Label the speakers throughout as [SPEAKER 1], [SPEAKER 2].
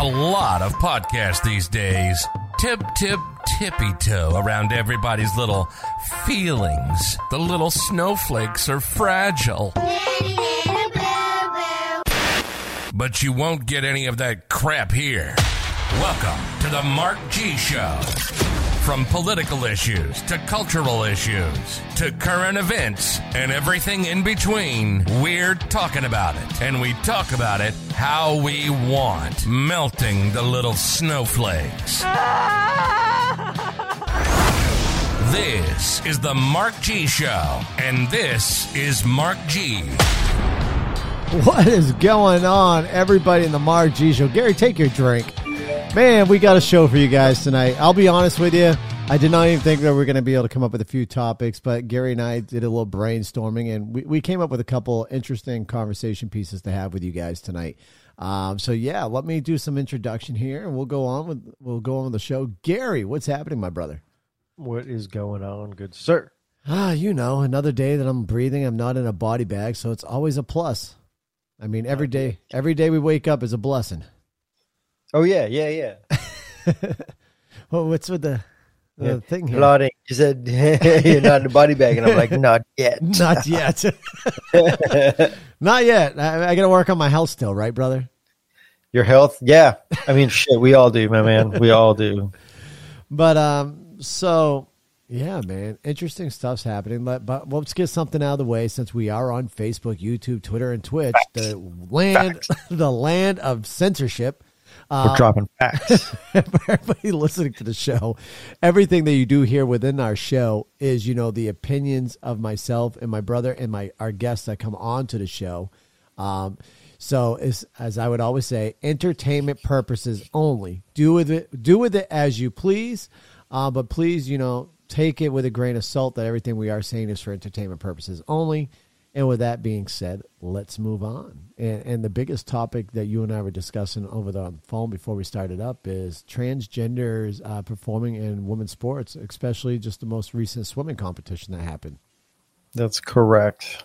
[SPEAKER 1] A lot of podcasts these days. Tip, tip, tippy toe around everybody's little feelings. The little snowflakes are fragile. But you won't get any of that crap here. Welcome to the Mark G Show. From political issues to cultural issues to current events and everything in between, we're talking about it. And we talk about it how we want, melting the little snowflakes. This is the Mark G Show, and this is Mark G.
[SPEAKER 2] What is going on, everybody in the Mark G Show? Gary, take your drink. Man, we got a show for you guys tonight. I'll be honest with you. I did not even think that we are going to be able to come up with a few topics, but Gary and I did a little brainstorming and we, we came up with a couple interesting conversation pieces to have with you guys tonight. Um, so yeah, let me do some introduction here and we'll go on with we'll go on with the show. Gary, what's happening, my brother?
[SPEAKER 3] What is going on, good sir?
[SPEAKER 2] Ah, you know, another day that I'm breathing. I'm not in a body bag, so it's always a plus. I mean, every day, every day we wake up is a blessing.
[SPEAKER 3] Oh yeah, yeah, yeah.
[SPEAKER 2] well, what's with the the
[SPEAKER 3] yeah.
[SPEAKER 2] thing here?
[SPEAKER 3] Plotting. You said you're not in a body bag, and I'm like, not yet.
[SPEAKER 2] Not yet. not yet. I, I got to work on my health still, right, brother?
[SPEAKER 3] Your health? Yeah. I mean, shit, we all do, my man. We all do.
[SPEAKER 2] But um, so yeah, man, interesting stuff's happening. But, but let's get something out of the way since we are on Facebook, YouTube, Twitter, and Twitch.
[SPEAKER 3] Facts.
[SPEAKER 2] The land,
[SPEAKER 3] Facts.
[SPEAKER 2] the land of censorship.
[SPEAKER 3] We're dropping facts.
[SPEAKER 2] for everybody listening to the show, everything that you do here within our show is, you know, the opinions of myself and my brother and my our guests that come on to the show. Um, so, as as I would always say, entertainment purposes only. Do with it, do with it as you please, uh, but please, you know, take it with a grain of salt that everything we are saying is for entertainment purposes only. And with that being said, let's move on. And, and the biggest topic that you and I were discussing over the phone before we started up is transgenders uh, performing in women's sports, especially just the most recent swimming competition that happened.
[SPEAKER 3] That's correct.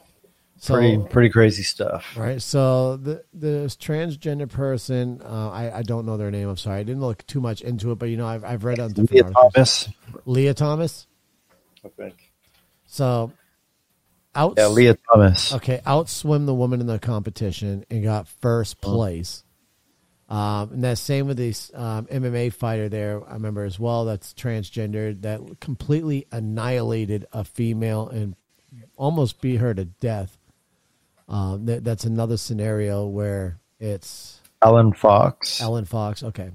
[SPEAKER 2] So,
[SPEAKER 3] pretty pretty crazy stuff.
[SPEAKER 2] Right. So the this transgender person, uh, I I don't know their name. I'm sorry. I didn't look too much into it, but you know I've I've read on
[SPEAKER 3] Lia
[SPEAKER 2] articles.
[SPEAKER 3] Thomas.
[SPEAKER 2] Lia Thomas.
[SPEAKER 3] I think.
[SPEAKER 2] So out.
[SPEAKER 3] Yeah, Lia Thomas.
[SPEAKER 2] Okay, outswim the woman in the competition and got first place. Um, and that same with this um, MMA fighter there. I remember as well. That's transgender that completely annihilated a female and almost beat her to death. Um, that, that's another scenario where it's
[SPEAKER 3] Alan Fox.
[SPEAKER 2] Ellen Fox. Okay,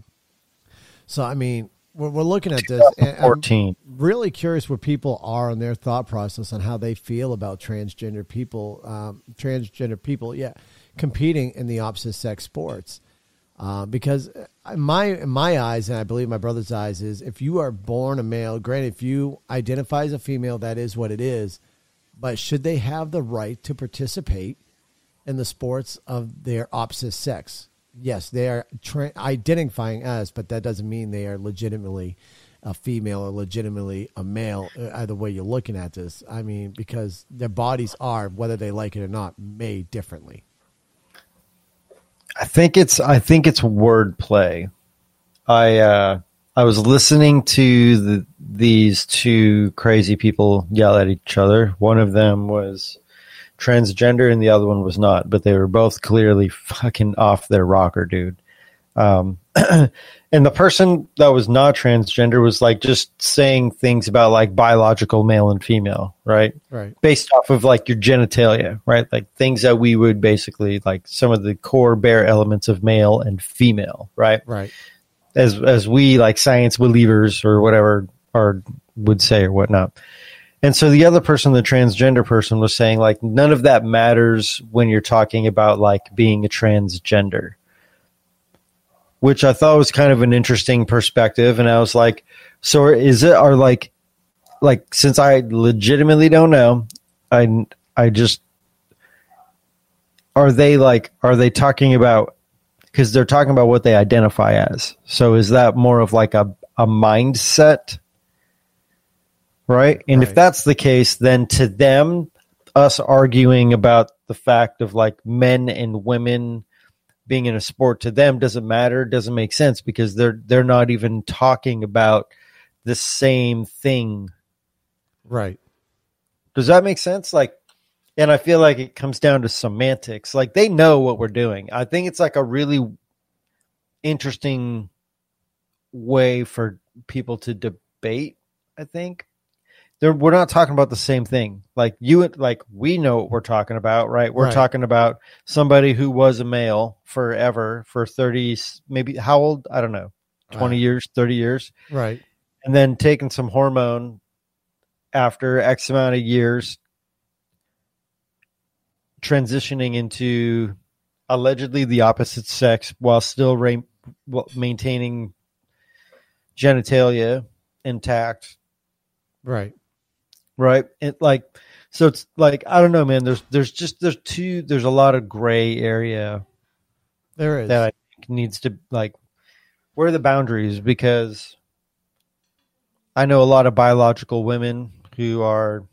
[SPEAKER 2] so I mean, we're, we're looking at this. and I'm really curious where people are on their thought process on how they feel about transgender people, um, transgender people, yeah, competing in the opposite sex sports. Uh, because in my in my eyes, and I believe my brother's eyes, is if you are born a male, granted, if you identify as a female, that is what it is. But should they have the right to participate in the sports of their opposite sex? Yes, they are tra- identifying as, but that doesn't mean they are legitimately a female or legitimately a male. uh, Either way you're looking at this, I mean, because their bodies are, whether they like it or not, made differently.
[SPEAKER 3] I think it's I think it's wordplay. I uh I was listening to the these two crazy people yell at each other. One of them was transgender and the other one was not, but they were both clearly fucking off their rocker, dude. Um and the person that was not transgender was like just saying things about like biological male and female, right?
[SPEAKER 2] Right.
[SPEAKER 3] based off of like your genitalia, right? Like things that we would basically like some of the core bare elements of male and female, right?
[SPEAKER 2] Right.
[SPEAKER 3] As as we like science believers or whatever or would say or whatnot. And so the other person, the transgender person, was saying like none of that matters when you're talking about like being a transgender. Which I thought was kind of an interesting perspective. And I was like, so is it are like like since I legitimately don't know, I I just are they like are they talking about because they're talking about what they identify as. So is that more of like a a mindset? Right? And if that's the case, then to them, us arguing about the fact of like men and women being in a sport to them doesn't matter, doesn't make sense because they're they're not even talking about the same thing.
[SPEAKER 2] Right.
[SPEAKER 3] Does that make sense? Like and I feel like it comes down to semantics. Like they know what we're doing. I think it's like a really interesting way for people to debate, I think. We're not talking about the same thing. Like you, like we know what we're talking about, right? We're
[SPEAKER 2] Right.
[SPEAKER 3] talking about somebody who was a male forever for thirty, maybe how old? I don't know, twenty
[SPEAKER 2] Right.
[SPEAKER 3] years, thirty years,
[SPEAKER 2] Right.
[SPEAKER 3] and then taking some hormone after X amount of years, transitioning into allegedly the opposite sex while still while maintaining genitalia intact
[SPEAKER 2] Right.
[SPEAKER 3] Right it like so it's like i don't know man there's there's just there's two there's a lot of gray area
[SPEAKER 2] There is.
[SPEAKER 3] that i think needs to like where are the boundaries because i know a lot of biological women who are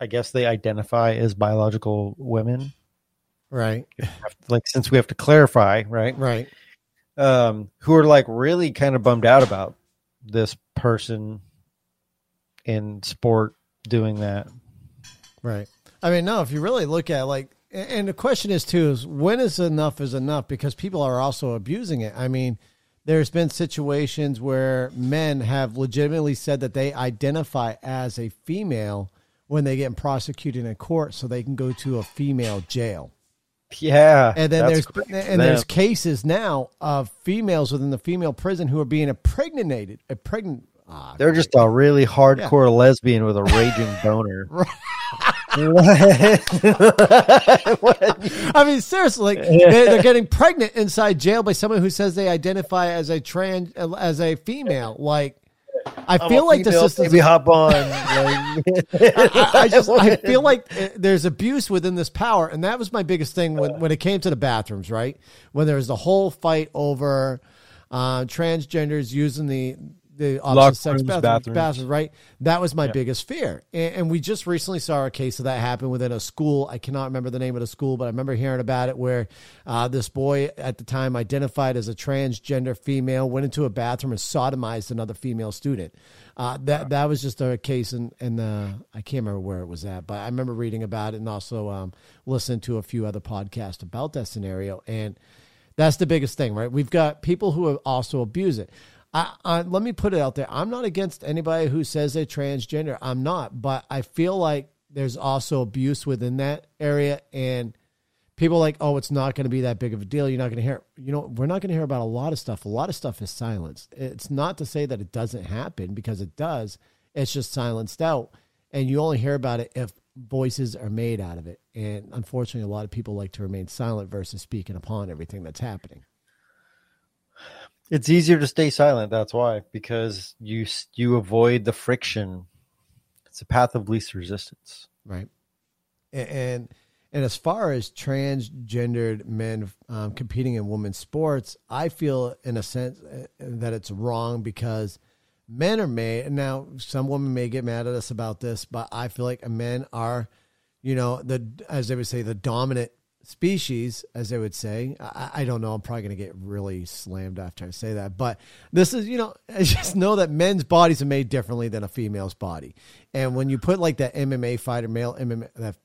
[SPEAKER 3] i guess they identify as biological women
[SPEAKER 2] right.
[SPEAKER 3] like since we have to clarify right
[SPEAKER 2] Right.
[SPEAKER 3] um who are like really kind of bummed out about this person in sport doing that
[SPEAKER 2] Right. I mean, no, if you really look at like, and the question is too, is when is enough is enough because people are also abusing it. I mean, there's been situations where men have legitimately said that they identify as a female when they get prosecuted in court so they can go to a female jail.
[SPEAKER 3] yeah
[SPEAKER 2] And then there's and there's cases now of females within the female prison who are being impregnated, impregnant. Ah,
[SPEAKER 3] they're just a really hardcore lesbian with a raging boner
[SPEAKER 2] I mean, seriously, like they're, getting pregnant inside jail by someone who says they identify as a trans, as a female. Like, I
[SPEAKER 3] I'm
[SPEAKER 2] feel like the
[SPEAKER 3] female,
[SPEAKER 2] system.
[SPEAKER 3] baby, hop on like-
[SPEAKER 2] I, I just I feel like uh, there's abuse within this power, and that was my biggest thing when when it came to the bathrooms. Right when there was the whole fight over uh, transgenders using the the opposite sex
[SPEAKER 3] rooms,
[SPEAKER 2] bathrooms,
[SPEAKER 3] bathrooms.
[SPEAKER 2] bathrooms, right? That was my biggest fear, and, and we just recently saw a case of that happen within a school. I cannot remember the name of the school, but I remember hearing about it where uh, this boy at the time identified as a transgender female went into a bathroom and sodomized another female student. Uh, that that was just a case in, in the I can't remember where it was at, but I remember reading about it and also um, listening to a few other podcasts about that scenario. And that's the biggest thing, right? We've got people who also abuse it. I, I, let me put it out there. I'm not against anybody who says they're transgender. I'm not, but I feel like there's also abuse within that area, and people like, oh, it's not going to be that big of a deal. You're not going to hear. You know, we're not going to hear about a lot of stuff. A lot of stuff is silenced. It's not to say that it doesn't happen because it does. It's just silenced out, and you only hear about it if voices are made out of it. And unfortunately, a lot of people like to remain silent versus speaking upon everything that's happening.
[SPEAKER 3] It's easier to stay silent that's why because you you avoid the friction. It's a path of least resistance.
[SPEAKER 2] Right. A- and and as far as transgendered men um, competing in women's sports i feel in a sense uh, that it's wrong because men are made and now some women may get mad at us about this but i feel like men are you know the as they would say the dominant species as they would say. I, I don't know. I'm probably going to get really slammed after i say that. But this is you know i just know that men's bodies are made differently than a female's body. And when you put like that mma fighter male mma that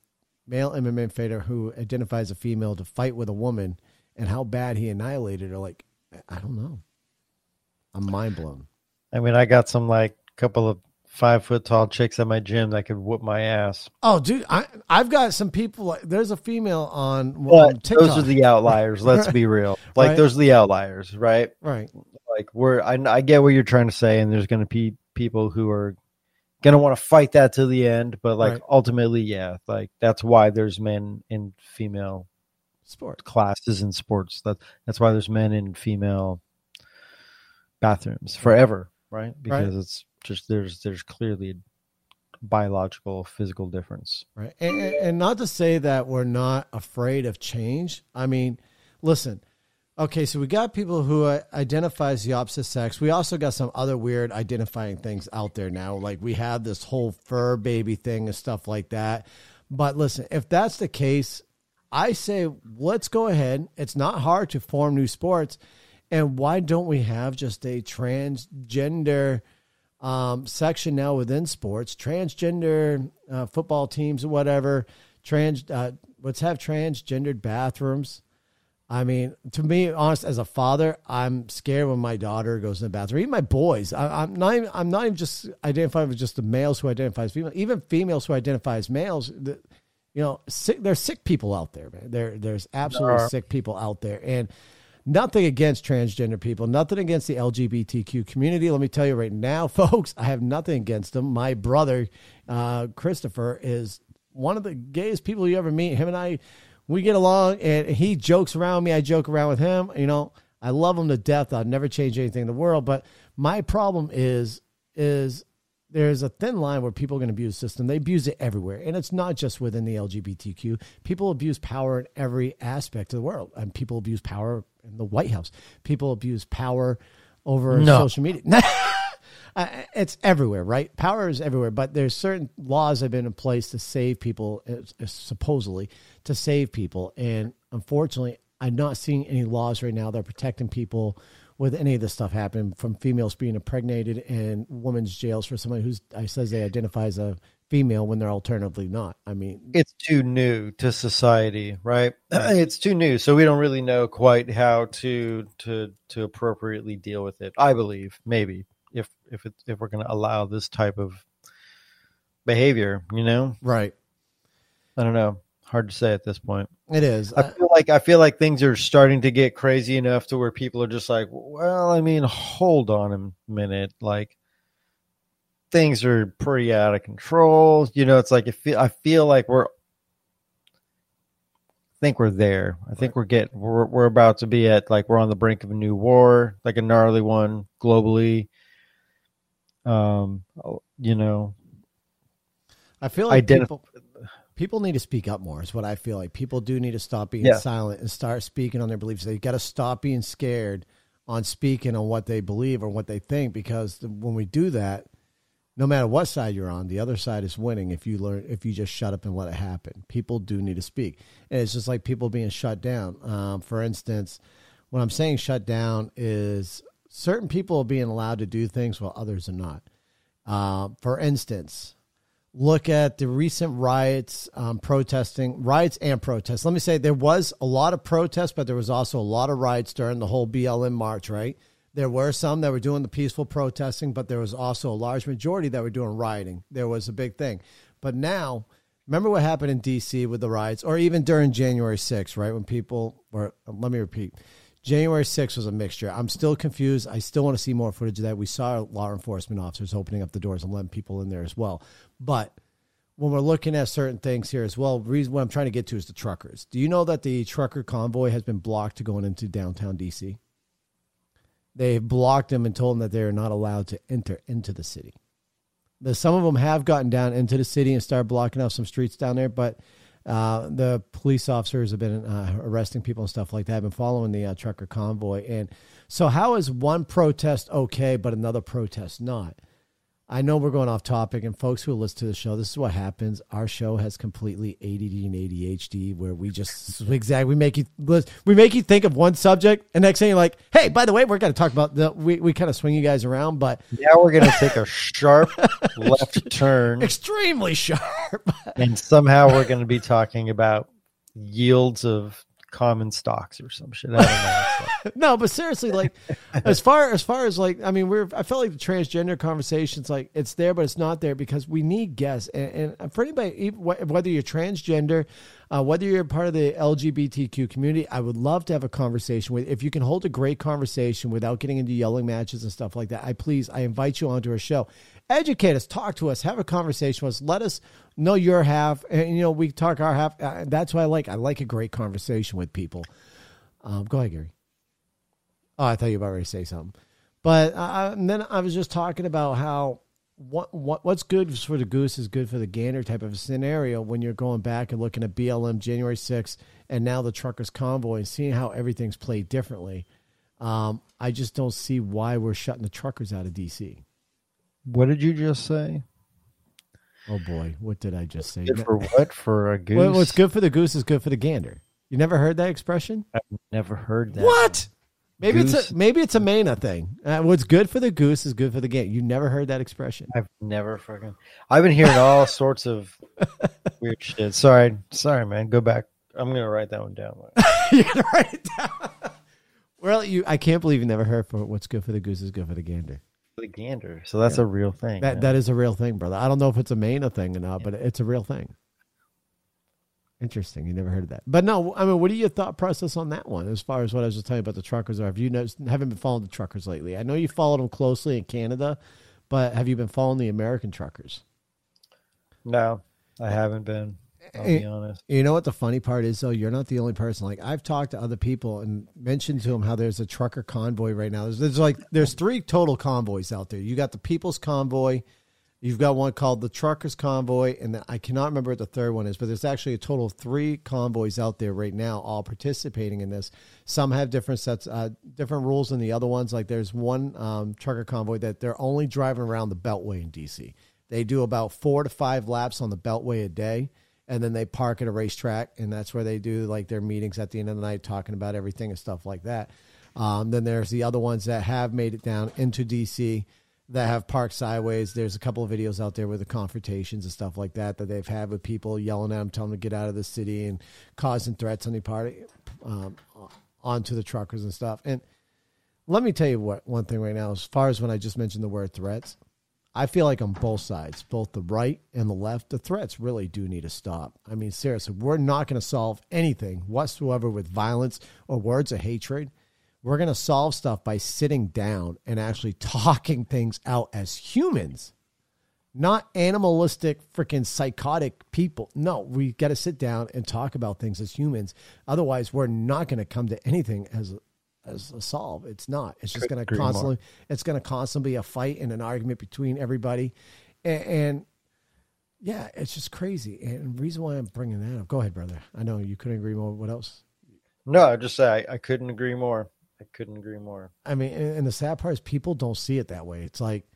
[SPEAKER 2] male mma fighter who identifies a female to fight with a woman and how bad he annihilated her like i don't know. I'm mind blown.
[SPEAKER 3] I mean i got some like couple of five foot tall chicks at my gym that could whoop my ass.
[SPEAKER 2] Oh dude i i've got some people like there's a female on, on tiktok.
[SPEAKER 3] those are the outliers let's be real. Like
[SPEAKER 2] Right.
[SPEAKER 3] those are the outliers right?
[SPEAKER 2] Right.
[SPEAKER 3] Like we're I, I get what you're trying to say and there's going to be people who are going to want to fight that to the end but like
[SPEAKER 2] Right.
[SPEAKER 3] ultimately yeah like that's why there's men and female
[SPEAKER 2] sport
[SPEAKER 3] classes in sports. That that's why there's men and female bathrooms forever right. Because it's just there's there's clearly a biological physical difference.
[SPEAKER 2] Right. And, and- not to say that we're not afraid of change. I mean listen okay so we got people who uh, identifies the opposite sex. We also got some other weird identifying things out there now. Like we have this whole fur baby thing and stuff like that. But listen if that's the case I say let's go ahead. It's not hard to form new sports, and why don't we have just a transgender um, section now within sports? Transgender uh, football teams or whatever. Trans. Uh, let's have transgendered bathrooms. I mean, to me, honest, as a father, I'm scared when my daughter goes in the bathroom. Even my boys, I, am not. Even, I'm not even just identifying with just the males who identify as female. Even females who identify as males, the, you know, sick, there's sick people out there, man. There, there's absolutely sick people out there, and nothing against transgender people, nothing against the LGBTQ community. Let me tell you right now, folks, I have nothing against them. My brother, uh, Christopher, is one of the gayest people you ever meet. Him and I we get along, and he jokes around me. I joke around with him. You know, I love him to death. I'd never change anything in the world. But my problem is is there's a thin line where people are going to abuse the system. They abuse it everywhere, and it's not just within the LGBTQ. People abuse power in every aspect of the world, and people abuse power in the White House. People abuse power over no. social media. uh, it's everywhere, right? Power is everywhere, but there's certain laws that have been in place to save people, uh, supposedly to save people, and unfortunately, I'm not seeing any laws right now that are protecting people with any of this stuff happening, from females being impregnated and women's jails for somebody who's I says they identify as a female when they're alternatively not. I mean,
[SPEAKER 3] it's too new to society, right? right? It's too new, so we don't really know quite how to to to appropriately deal with it. I believe maybe if if it, if we're going to allow this type of behavior, you know,
[SPEAKER 2] right?
[SPEAKER 3] I don't know. Hard to say at this point.
[SPEAKER 2] It is.
[SPEAKER 3] I feel like I feel like things are starting to get crazy enough to where people are just like, well, I mean, hold on a minute, like things are pretty out of control. You know, it's like I feel I feel like we're I think we're there. I think we're getting we're we're about to be at like we're on the brink of a new war, like a gnarly one globally. Um, you know,
[SPEAKER 2] I feel like identif- people people need to speak up more. Is what I feel like. People do need to stop being yeah. silent and start speaking on their beliefs. They got to stop being scared on speaking on what they believe or what they think because when we do that, no matter what side you're on, the other side is winning if you learn if you just shut up and let it happen. People do need to speak, and it's just like people being shut down. Um, for instance, when I'm saying shut down is certain people are being allowed to do things while others are not. Uh, for instance, look at the recent riots, um, protesting, riots and protests. Let me say there was a lot of protests, but there was also a lot of riots during the whole BLM march, right? There were some that were doing the peaceful protesting, but there was also a large majority that were doing rioting. There was a big thing. But now, remember what happened in D.C. with the riots, or even during January 6th, right? When people were, let me repeat, January 6th was a mixture. I'm still confused. I still want to see more footage of that. We saw law enforcement officers opening up the doors and letting people in there as well. But when we're looking at certain things here as well, reason what I'm trying to get to is the truckers. Do you know that the trucker convoy has been blocked to going into downtown DC? They've blocked them and told them that they are not allowed to enter into the city. Some of them have gotten down into the city and started blocking off some streets down there, but uh, the police officers have been uh, arresting people and stuff like that. I've been following the uh, trucker convoy, and so how is one protest okay but another protest not? I know we're going off topic, and folks who listen to the show, this is what happens. Our show has completely ADD and ADHD, where we just zigzag. we make you we make you think of one subject, and next thing you're like, "Hey, by the way, we're going to talk about the." We, we kind of swing you guys around, but
[SPEAKER 3] now we're going to take a sharp left turn,
[SPEAKER 2] extremely sharp,
[SPEAKER 3] and somehow we're going to be talking about yields of common stocks or some shit.
[SPEAKER 2] No, but seriously, like as far as far as like, I mean, we're I felt like the transgender conversations like it's there, but it's not there because we need guests. And, and for anybody, whether you're transgender, uh, whether you're part of the LGBTQ community, I would love to have a conversation with. If you can hold a great conversation without getting into yelling matches and stuff like that, I please I invite you onto our show educate us, talk to us, have a conversation with us. Let us know your half, and you know we talk our half. Uh, that's why I like. I like a great conversation with people. Um, go ahead, Gary. Oh, I thought you were about to say something, but uh, then I was just talking about how what, what what's good for the goose is good for the gander type of scenario when you're going back and looking at BLM January 6th and now the truckers convoy and seeing how everything's played differently. Um, I just don't see why we're shutting the truckers out of DC.
[SPEAKER 3] What did you just say?
[SPEAKER 2] Oh boy, what did I just say?
[SPEAKER 3] Good for what? For a goose?
[SPEAKER 2] Well, what's good for the goose is good for the gander. You never heard that expression?
[SPEAKER 3] I've never heard that.
[SPEAKER 2] What? Maybe it's a maybe it's a Mana thing. Uh, what's good for the goose is good for the game. You never heard that expression?
[SPEAKER 3] I've never fucking. I've been hearing all sorts of weird shit. Sorry, sorry, man. Go back. I'm gonna write that one down.
[SPEAKER 2] you gotta write it down. well, you I can't believe you never heard for what's good for the goose is good for the gander.
[SPEAKER 3] The gander. So that's a real thing.
[SPEAKER 2] That
[SPEAKER 3] man.
[SPEAKER 2] that is a real thing, brother. I don't know if it's a Mana thing or not, but it's a real thing. Interesting. You never heard of that. But no, I mean, what are your thought process on that one as far as what I was just telling you about the truckers are? Have you noticed, haven't been following the truckers lately? I know you followed them closely in Canada, but have you been following the American truckers?
[SPEAKER 3] no, I haven't been. I'll be honest.
[SPEAKER 2] You know what the funny part is though? You're not the only person. Like I've talked to other people and mentioned to them how there's a trucker convoy right now. There's, there's like there's three total convoys out there. You got the People's Convoy, you've got one called the Truckers Convoy, and then I cannot remember what the third one is, but there's actually a total of three convoys out there right now, all participating in this. Some have different sets, uh, different rules than the other ones. Like there's one um, trucker convoy that they're only driving around the Beltway in DC. They do about four to five laps on the Beltway a day and then they park at a racetrack, and that's where they do like their meetings at the end of the night, talking about everything and stuff like that. Um, then there's the other ones that have made it down into DC that have parked sideways. There's a couple of videos out there with the confrontations and stuff like that that they've had with people yelling at them, telling them to get out of the city and causing threats on the party um, onto the truckers and stuff. And let me tell you what one thing right now, as far as when I just mentioned the word threats, I feel like on both sides, both the right and the left, the threats really do need to stop. I mean, seriously, we're not going to solve anything whatsoever with violence or words of hatred. We're going to solve stuff by sitting down and actually talking things out as humans, not animalistic, freaking psychotic people. No, we got to sit down and talk about things as humans. Otherwise, we're not going to come to anything as as a solve. It's not. It's just going to
[SPEAKER 3] agree more.
[SPEAKER 2] constantly. It's going to constantly be a fight and an argument between everybody, and, and yeah, it's just crazy. And the reason why I'm bringing that up. Go ahead, brother. I know you couldn't agree more. What else?
[SPEAKER 3] No, I just say I, I couldn't agree more. I couldn't agree more.
[SPEAKER 2] I mean, and and the sad part is people don't see it that way. It's like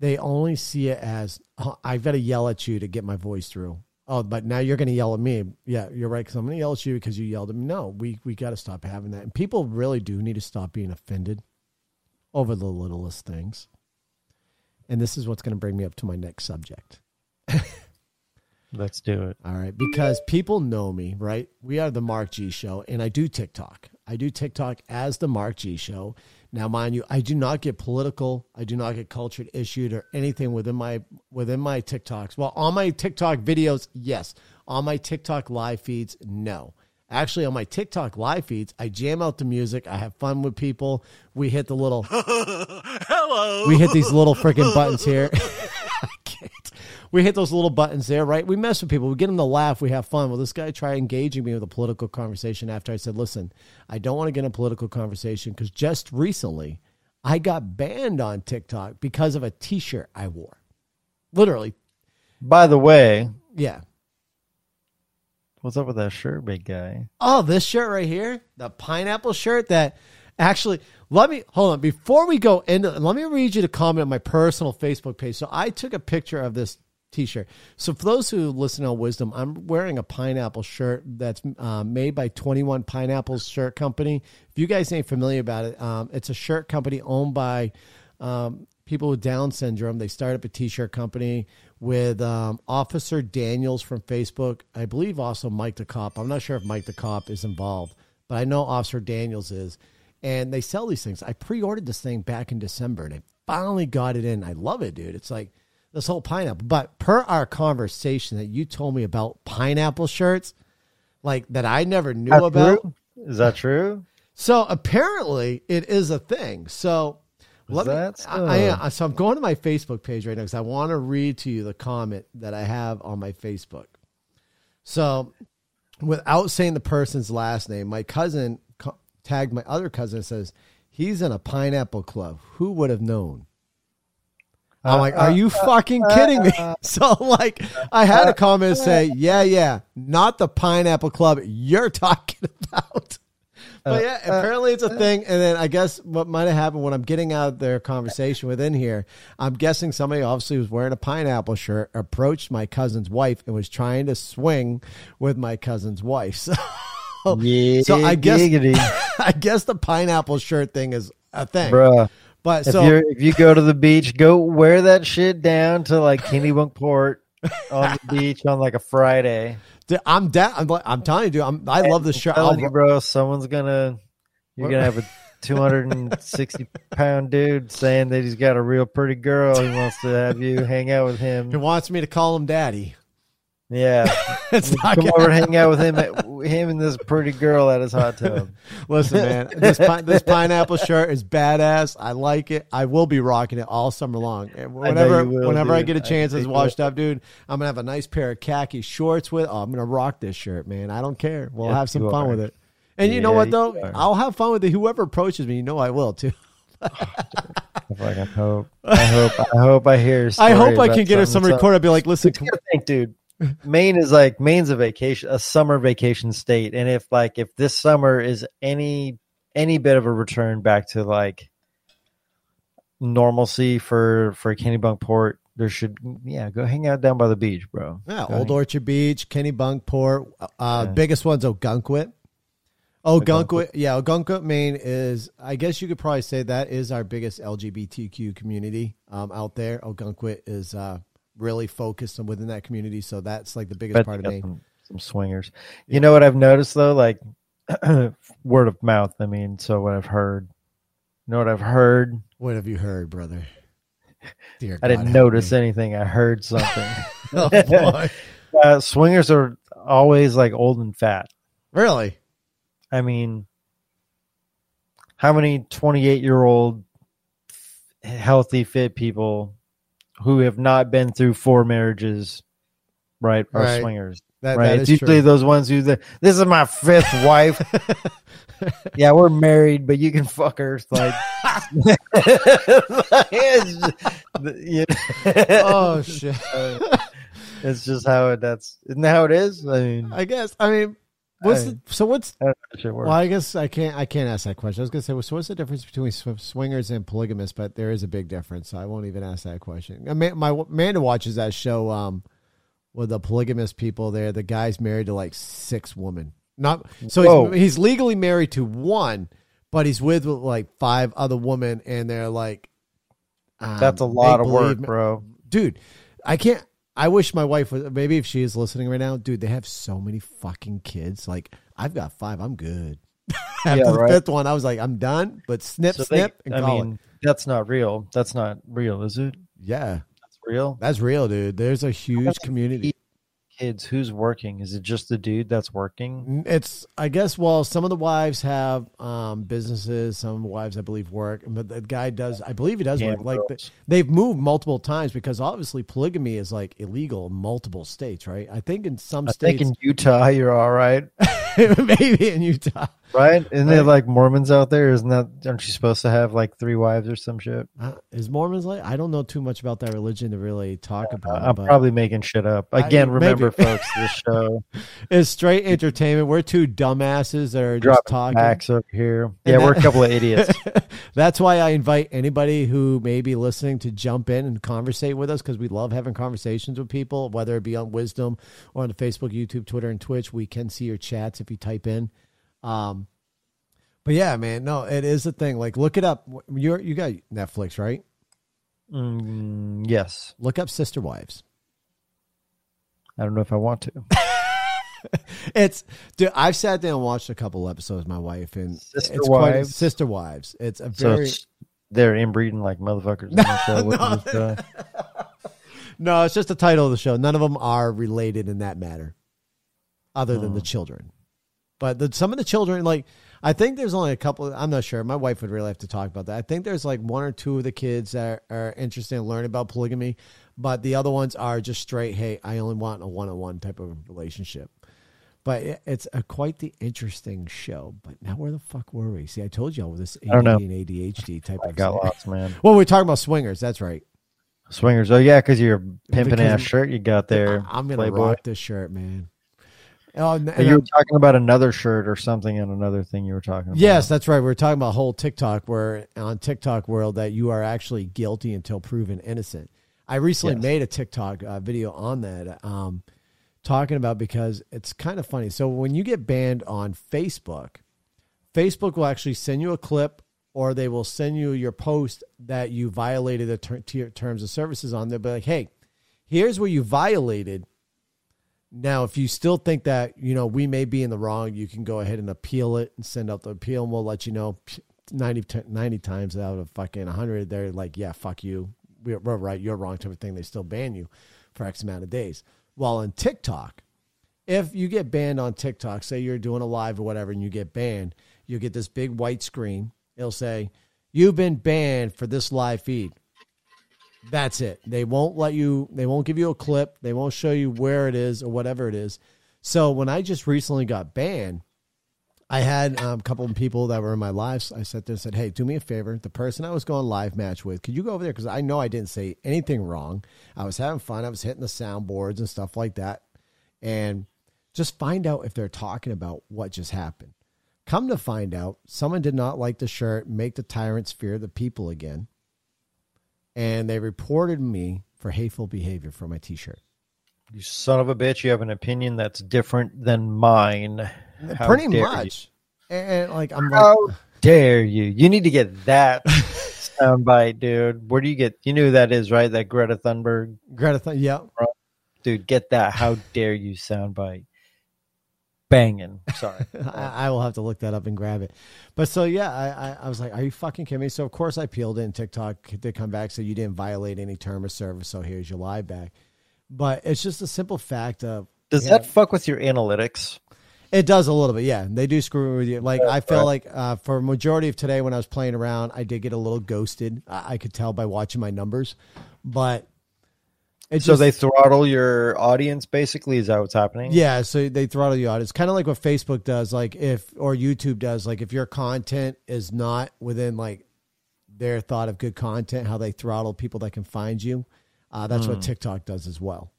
[SPEAKER 2] they only see it as "Oh, I've got to yell at you to get my voice through. Oh, but now you're going to yell at me. Yeah, you're right. Because I'm going to yell at you because you yelled at me. No, we we got to stop having that. And people really do need to stop being offended over the littlest things. And this is what's going to bring me up to my next subject.
[SPEAKER 3] Let's do it.
[SPEAKER 2] All right, because people know me, right? We are the Mark G Show, and I do TikTok. I do TikTok as the Mark G Show. Now, mind you, I do not get political. I do not get cultured, issued, or anything within my within my TikToks. Well, on my TikTok videos, yes. On my TikTok live feeds, no. Actually, on my TikTok live feeds, I jam out the music. I have fun with people. We hit the little
[SPEAKER 4] Hello.
[SPEAKER 2] we hit these little freaking buttons here. I can't. We hit those little buttons there, right? We mess with people. We get them to laugh. We have fun. Well, this guy tried engaging me with a political conversation after I said, listen, I don't want to get in a political conversation because just recently I got banned on TikTok because of a t shirt I wore. Literally.
[SPEAKER 3] By the way,
[SPEAKER 2] Yeah.
[SPEAKER 3] what's up with that shirt, big guy?
[SPEAKER 2] Oh, this shirt right here, the pineapple shirt that actually let me hold on before we go into let me read you the comment on my personal Facebook page. So I took a picture of this t-shirt. So for those who listen on Wisdom, I'm wearing a pineapple shirt that's uh, made by 21 Pineapples Shirt Company. If you guys ain't familiar about it, um, it's a shirt company owned by um, people with Down syndrome. They started up a t-shirt company with um, Officer Daniels from Facebook. I believe also Mike the Cop. I'm not sure if Mike the Cop is involved, but I know Officer Daniels is. And they sell these things. I pre-ordered this thing back in December, and I finally got it in. I love it, dude. It's like this whole pineapple. But per our conversation that you told me about pineapple shirts, like that I never knew
[SPEAKER 3] That
[SPEAKER 2] about.
[SPEAKER 3] true? Is that true?
[SPEAKER 2] So apparently it is a thing. So let me,
[SPEAKER 3] that
[SPEAKER 2] I, I am. Uh, so I'm going to my Facebook page right now because I want to read to you the comment that I have on my Facebook. So without saying the person's last name, my cousin co- tagged my other cousin and says, he's in a pineapple club. Who would have known? I'm like, are uh, you uh, fucking uh, kidding me? So like, I had a comment say, yeah, yeah, not the pineapple club you're talking about. But yeah, apparently it's a thing. And then I guess what might have happened when I'm getting out of their conversation within here, I'm guessing somebody obviously was wearing a pineapple shirt, approached my cousin's wife, and was trying to swing with my cousin's wife. So
[SPEAKER 3] Yeah,
[SPEAKER 2] so I guess. I guess the pineapple shirt thing is a thing.
[SPEAKER 3] Bruh.
[SPEAKER 2] But
[SPEAKER 3] If
[SPEAKER 2] so
[SPEAKER 3] you if you go to the beach, go wear that shit down to like Kennebunkport on the beach on like a Friday.
[SPEAKER 2] dude, I'm down. I'm, like- I'm telling you, dude. I'm, I love the
[SPEAKER 3] I'm
[SPEAKER 2] shirt.
[SPEAKER 3] you, bro. Someone's gonna you're gonna have a 260 pound dude saying that he's got a real pretty girl. He wants to have you hang out with him.
[SPEAKER 2] He wants me to call him daddy.
[SPEAKER 3] Yeah,
[SPEAKER 2] It's not
[SPEAKER 3] come
[SPEAKER 2] gonna
[SPEAKER 3] over and hang out with him. Him and this pretty girl at his hot tub.
[SPEAKER 2] Listen, man, this pi- this pineapple shirt is badass. I like it. I will be rocking it all summer long. And Whenever
[SPEAKER 3] you will,
[SPEAKER 2] whenever I get a chance,
[SPEAKER 3] think
[SPEAKER 2] it's washed up, dude. I'm gonna have a nice pair of khaki shorts with. Oh, I'm gonna rock this shirt, man. I don't care. We'll
[SPEAKER 3] Yes,
[SPEAKER 2] have some fun
[SPEAKER 3] are.
[SPEAKER 2] with it. And you know what though? I'll have fun with it. Whoever approaches me, you know I will too.
[SPEAKER 3] I hope, I hope, I hope I hear.
[SPEAKER 2] I hope I can get her some record. I'd be like, listen,
[SPEAKER 3] You think, dude. Maine is like Maine's a vacation, a summer vacation state, and if like if this summer is any any bit of a return back to like normalcy for for Kennebunkport, there should yeah go hang out down by the beach, bro.
[SPEAKER 2] Yeah,
[SPEAKER 3] Go
[SPEAKER 2] Old
[SPEAKER 3] hang-
[SPEAKER 2] Orchard Beach, Kennebunkport. Uh,
[SPEAKER 3] Yeah.
[SPEAKER 2] Biggest one's Ogunquit. Ogunquit, yeah, Ogunquit, Maine is. I guess you could probably say that is our biggest LGBTQ community um, out there. Ogunquit is uh, really focused on within that community, so that's like the biggest part of me.
[SPEAKER 3] Some, some swingers. You know what I've noticed though, like word of mouth. I mean, so what I've heard. You know what I've heard?
[SPEAKER 2] What have you heard, brother? Dear
[SPEAKER 3] I
[SPEAKER 2] God,
[SPEAKER 3] didn't notice
[SPEAKER 2] me.
[SPEAKER 3] anything. I heard something.
[SPEAKER 2] Oh, boy.
[SPEAKER 3] uh, swingers are always like old and fat.
[SPEAKER 2] really?
[SPEAKER 3] I mean, how many 28 year old healthy, fit people who have not been through four marriages, right, are
[SPEAKER 2] Right.
[SPEAKER 3] swingers?
[SPEAKER 2] That,
[SPEAKER 3] right.
[SPEAKER 2] that
[SPEAKER 3] It's usually
[SPEAKER 2] true.
[SPEAKER 3] those ones who, the, this is my fifth wife. yeah, we're married, but you can fuck her. Like,
[SPEAKER 2] oh shit!
[SPEAKER 3] it's just how it, that's, isn't that how it is? I mean,
[SPEAKER 2] I guess. I mean, what's
[SPEAKER 3] I-
[SPEAKER 2] the, so? What's
[SPEAKER 3] I don't know how shit works.
[SPEAKER 2] Well, I guess I can't. I can't ask that question. I was gonna say, well, so what's the difference between swingers and polygamists? But there is a big difference. So I won't even ask that question. My Amanda watches that show um, with the polygamist people. There, the guy's married to like six women. Not so he's, he's legally married to one, but he's with like five other women, and they're like, um,
[SPEAKER 3] That's a lot of work, bro.
[SPEAKER 2] dude. I can't. I wish my wife was. Maybe if she is listening right now, dude. They have so many fucking kids. Like I've got five. I'm good. After
[SPEAKER 3] Yeah,
[SPEAKER 2] the
[SPEAKER 3] right.
[SPEAKER 2] fifth one, I was like, I'm done. But snip,
[SPEAKER 3] So they-
[SPEAKER 2] snip, and
[SPEAKER 3] I
[SPEAKER 2] call
[SPEAKER 3] mean,
[SPEAKER 2] it.
[SPEAKER 3] that's not real. That's not real, is it?
[SPEAKER 2] Yeah,
[SPEAKER 3] That's real.
[SPEAKER 2] that's real, dude. There's a huge community.
[SPEAKER 3] Kids, who's working? Is it just the dude that's working?
[SPEAKER 2] It's, I guess, well, some of the wives have um, businesses. Some wives, I believe, work. But the guy does, I believe he does work. Like they've moved multiple times because obviously polygamy is like illegal in multiple states, right? I think in some
[SPEAKER 3] I
[SPEAKER 2] states,
[SPEAKER 3] think in Utah, you're all right,
[SPEAKER 2] maybe in Utah.
[SPEAKER 3] right? Isn't there like Mormons out there? Isn't that? Aren't you supposed to have like three wives or some shit?
[SPEAKER 2] Uh, is Mormons like? I don't know too much about that religion to really talk about.
[SPEAKER 3] I'm
[SPEAKER 2] but
[SPEAKER 3] probably making shit up.
[SPEAKER 2] I-
[SPEAKER 3] Again, remember, folks, this show
[SPEAKER 2] is straight entertainment. We're two dumbasses that are just talking.
[SPEAKER 3] facts over here. Yeah, we're a couple of idiots.
[SPEAKER 2] That's why I invite anybody who may be listening to jump in and conversate with us because we love having conversations with people, whether it be on Wisdom or on the Facebook, YouTube, Twitter, and Twitch. We can see your chats if you type in. Um, but yeah, man, no, it is a thing. Like, look it up. You're you got Netflix, right?
[SPEAKER 3] Mm, yes,
[SPEAKER 2] Look up Sister Wives.
[SPEAKER 3] I don't know if I want to.
[SPEAKER 2] It's dude. I've sat down and watched a couple episodes. with My wife and
[SPEAKER 3] Sister
[SPEAKER 2] it's quite
[SPEAKER 3] Wives?
[SPEAKER 2] Sister Wives. It's a
[SPEAKER 3] So
[SPEAKER 2] very
[SPEAKER 3] it's, they're inbreeding like motherfuckers. in the show. What is this, uh,
[SPEAKER 2] no. It's just the title of the show. None of them are related in that matter, other than the children. But the, some of the children, like I think there's only a couple. I'm not sure. My wife would really have to talk about that. I think there's like one or two of the kids that are, are interested in learning about polygamy, but the other ones are just straight. Hey, I only want a one-on-one type of relationship. But it, it's a quite the interesting show. But now where the fuck were we? See, I told y'all with this ADD and ADHD type
[SPEAKER 3] I
[SPEAKER 2] of
[SPEAKER 3] got
[SPEAKER 2] thing.
[SPEAKER 3] lost, man.
[SPEAKER 2] Well, we're talking about swingers. That's right.
[SPEAKER 3] Swingers. Oh yeah, because your pimping
[SPEAKER 2] Because
[SPEAKER 3] ass shirt you got there.
[SPEAKER 2] I'm gonna
[SPEAKER 3] Playboy.
[SPEAKER 2] rock this shirt, man. Oh, and,
[SPEAKER 3] you were talking about another shirt or something and another thing you were talking about.
[SPEAKER 2] yes, that's right. We are talking about whole TikTok, where on TikTok world that you are actually guilty until proven innocent. I recently
[SPEAKER 3] Yes.
[SPEAKER 2] made a TikTok uh, video on that um, talking about because it's kind of funny. So when you get banned on Facebook, Facebook will actually send you a clip or they will send you your post that you violated the ter- terms of services on there. But like, hey, here's where you violated. Now, if you still think that you know we may be in the wrong, you can go ahead and appeal it and send out the appeal, and we'll let you know. 90, 90 times out of fucking 100, they're like, yeah, fuck you. We're, we're right. You're wrong type of thing. They still ban you for X amount of days. While on TikTok, if you get banned on TikTok, say you're doing a live or whatever, and you get banned, you get this big white screen. It'll say, You've been banned for this live feed. That's it. They won't let you, they won't give you a clip. They won't show you where it is or whatever it is. So when I just recently got banned, I had um, a couple of people that were in my lives. I sat there and said, Hey, do me a favor. The person I was going live match with, could you go over there? Because I know I didn't say anything wrong. I was having fun. I was hitting the soundboards and stuff like that. And just find out if they're talking about what just happened. Come to find out, someone did not like the shirt, make the tyrants fear the people again. And they reported me for hateful behavior for my t shirt.
[SPEAKER 3] You son of a bitch! You have an opinion that's different than mine. How
[SPEAKER 2] Pretty much. And like, I'm like,
[SPEAKER 3] How dare you? You need to get that soundbite, dude. Where do you get? You know who that is, right? That Greta Thunberg
[SPEAKER 2] Greta, Thun- yeah.
[SPEAKER 3] dude. Get that. How dare you soundbite? Banging. Sorry.
[SPEAKER 2] I, I will have to look that up and grab it. But so yeah, I, I, I was like, "Are you fucking kidding me?" So of course I peeled it. And TikTok they come back, so you didn't violate any term of service. So here's your live back. But it's just a simple fact of
[SPEAKER 3] Does
[SPEAKER 2] Yeah.
[SPEAKER 3] that fuck with your analytics?
[SPEAKER 2] it does a little bit. Yeah, they do screw with you. Like I feel like uh, for a majority of today when I was playing around, I did get a little ghosted. I, I could tell by watching my numbers, but it
[SPEAKER 3] So
[SPEAKER 2] just,
[SPEAKER 3] they throttle your audience, basically. Is that what's happening?
[SPEAKER 2] Yeah, so they throttle you out. It's kind of like what Facebook does, like if or YouTube does, like if your content is not within like their thought of good content, how they throttle people that can find you. Uh, that's what TikTok does as well,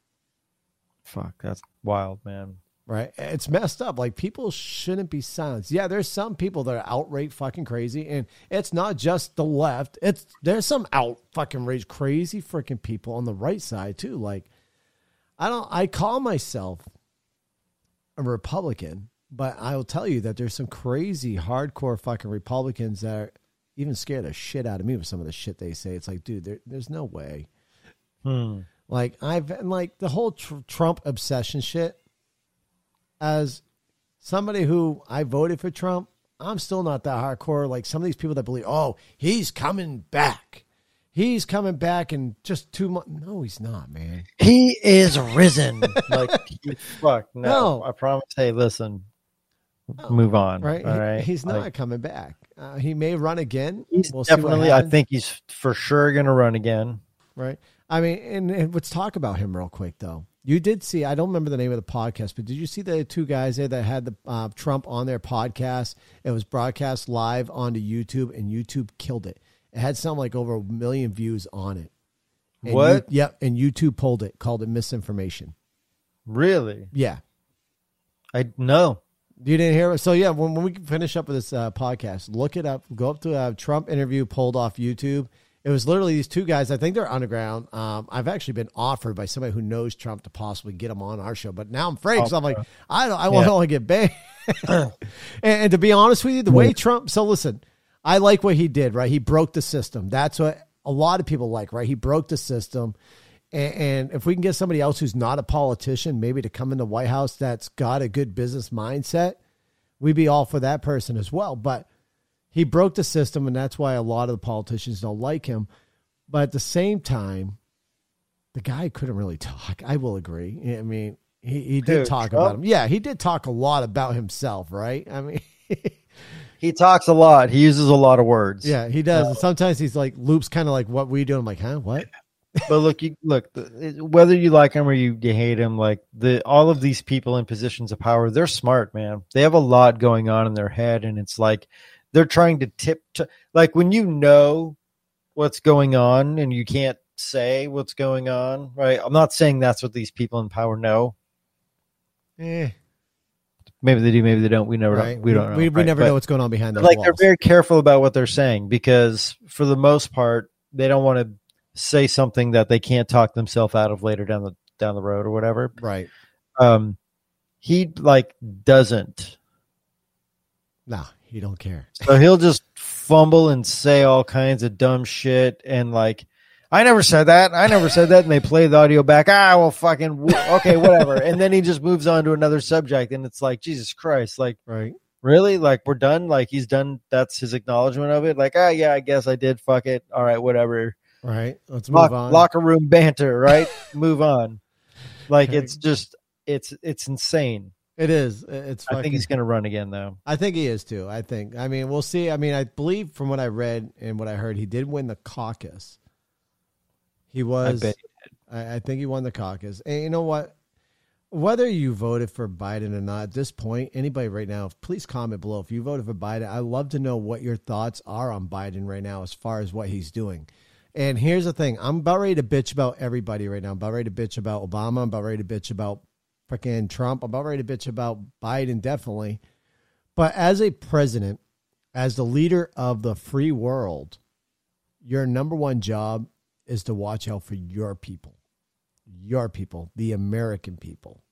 [SPEAKER 3] Fuck, that's wild, man.
[SPEAKER 2] Right? It's messed up. Like people shouldn't be silenced. Yeah, there's some people that are outright fucking crazy, and it's not just the left. It's there's some out fucking rage crazy freaking people on the right side too. Like I don't. I call myself a Republican, but I will tell you that there's some crazy hardcore fucking Republicans that are even scared the shit out of me with some of the shit they say. It's like, dude, there, there's no way.
[SPEAKER 3] Hmm.
[SPEAKER 2] Like I've and like the whole tr- Trump obsession shit. As somebody who I voted for Trump, I'm still not that hardcore. Like some of these people that believe, oh, he's coming back. He's coming back in just two months. No, he's not, man.
[SPEAKER 3] He is risen. like, fuck, no,
[SPEAKER 2] No.
[SPEAKER 3] I promise. Hey, listen, move on.
[SPEAKER 2] Right?
[SPEAKER 3] All
[SPEAKER 2] He-
[SPEAKER 3] right.
[SPEAKER 2] he's not
[SPEAKER 3] Like,
[SPEAKER 2] coming back. Uh, he may run again.
[SPEAKER 3] he's
[SPEAKER 2] We'll see
[SPEAKER 3] definitely. I think he's for sure going to run again.
[SPEAKER 2] right? I mean, and, and let's talk about him real quick, though. You did see, I don't remember the name of the podcast, but did you see the two guys there that had the uh, Trump on their podcast? It was broadcast live onto YouTube, and YouTube killed it. It had something like over a million views on it. And
[SPEAKER 3] What?
[SPEAKER 2] You, yep, and YouTube pulled it, called it misinformation.
[SPEAKER 3] Really?
[SPEAKER 2] Yeah.
[SPEAKER 3] I no.
[SPEAKER 2] You didn't hear it? So, yeah, when, when we finish up with this uh, podcast, look it up. Go up to a Trump interview pulled off YouTube. It was literally these two guys. I think they're underground. Um, I've actually been offered by somebody who knows Trump to possibly get him on our show, but now I'm afraid. so I'm like, I don't. I want
[SPEAKER 3] Yeah.
[SPEAKER 2] to get banned. and, and to be honest with you, the way Trump. So listen, I like what he did. Right, he broke the system. That's what a lot of people like. Right, he broke the system. And, and if we can get somebody else who's not a politician, maybe to come in the White House that's got a good business mindset, we'd be all for that person as well. But he broke the system, and that's why a lot of the politicians don't like him. But at the same time, the guy couldn't really talk. I will agree. I mean, he, he did
[SPEAKER 3] Dude,
[SPEAKER 2] talk
[SPEAKER 3] Trump?
[SPEAKER 2] about him. Yeah, he did talk a lot about himself, right? I mean,
[SPEAKER 3] He talks a lot. He uses a lot of words.
[SPEAKER 2] yeah, he does. Uh, and sometimes he's like loops, kind of like what we do. I'm like, huh, what?
[SPEAKER 3] but look, you look the, whether you like him or you, you hate him, like the all of these people in positions of power, they're smart, man. They have a lot going on in their head, and it's like they're trying to tip to like when you know what's going on and you can't say what's going on, right? I'm not saying that's what these people in power know.
[SPEAKER 2] Eh,
[SPEAKER 3] Maybe they do, maybe they don't. We never
[SPEAKER 2] right.
[SPEAKER 3] know. We don't know.
[SPEAKER 2] We, we
[SPEAKER 3] right?
[SPEAKER 2] never
[SPEAKER 3] But-
[SPEAKER 2] know what's going on behind those
[SPEAKER 3] like
[SPEAKER 2] walls.
[SPEAKER 3] they're very careful about what they're saying because for the most part they don't want to say something that they can't talk themselves out of later down the down the road or whatever
[SPEAKER 2] right.
[SPEAKER 3] Um, he like doesn't.
[SPEAKER 2] No, he don't care.
[SPEAKER 3] So he'll just fumble and say all kinds of dumb shit and like, I never said that. I never said that. And they play the audio back. Ah, well, fucking okay, whatever. and then he just moves on to another subject, and it's like Jesus Christ, like
[SPEAKER 2] Right.
[SPEAKER 3] really, like we're done. Like he's done. That's his acknowledgement of it. Like, ah, yeah, I guess I did. Fuck it. All right, whatever.
[SPEAKER 2] Right. Let's move
[SPEAKER 3] Lock,
[SPEAKER 2] on.
[SPEAKER 3] locker room banter, right? move on. Like
[SPEAKER 2] Okay.
[SPEAKER 3] it's just it's it's insane.
[SPEAKER 2] It is. It's.
[SPEAKER 3] I think he's gonna run again though.
[SPEAKER 2] I think he is too. I think. I mean, we'll see. I mean, I believe from what I read and what I heard, he did win the caucus. He was.
[SPEAKER 3] I, bet
[SPEAKER 2] I, I think he won the caucus. And you know what? Whether you voted for Biden or not, at this point, anybody right now, please comment below. If you voted for Biden, I'd love to know what your thoughts are on Biden right now as far as what he's doing. And here's the thing I'm about ready to bitch about everybody right now. I'm about ready to bitch about Obama. I'm about ready to bitch about freaking Trump. I'm about ready to bitch about Biden, definitely. But as a president, as the leader of the free world, your number one job is to watch out for your people, your people, the American people.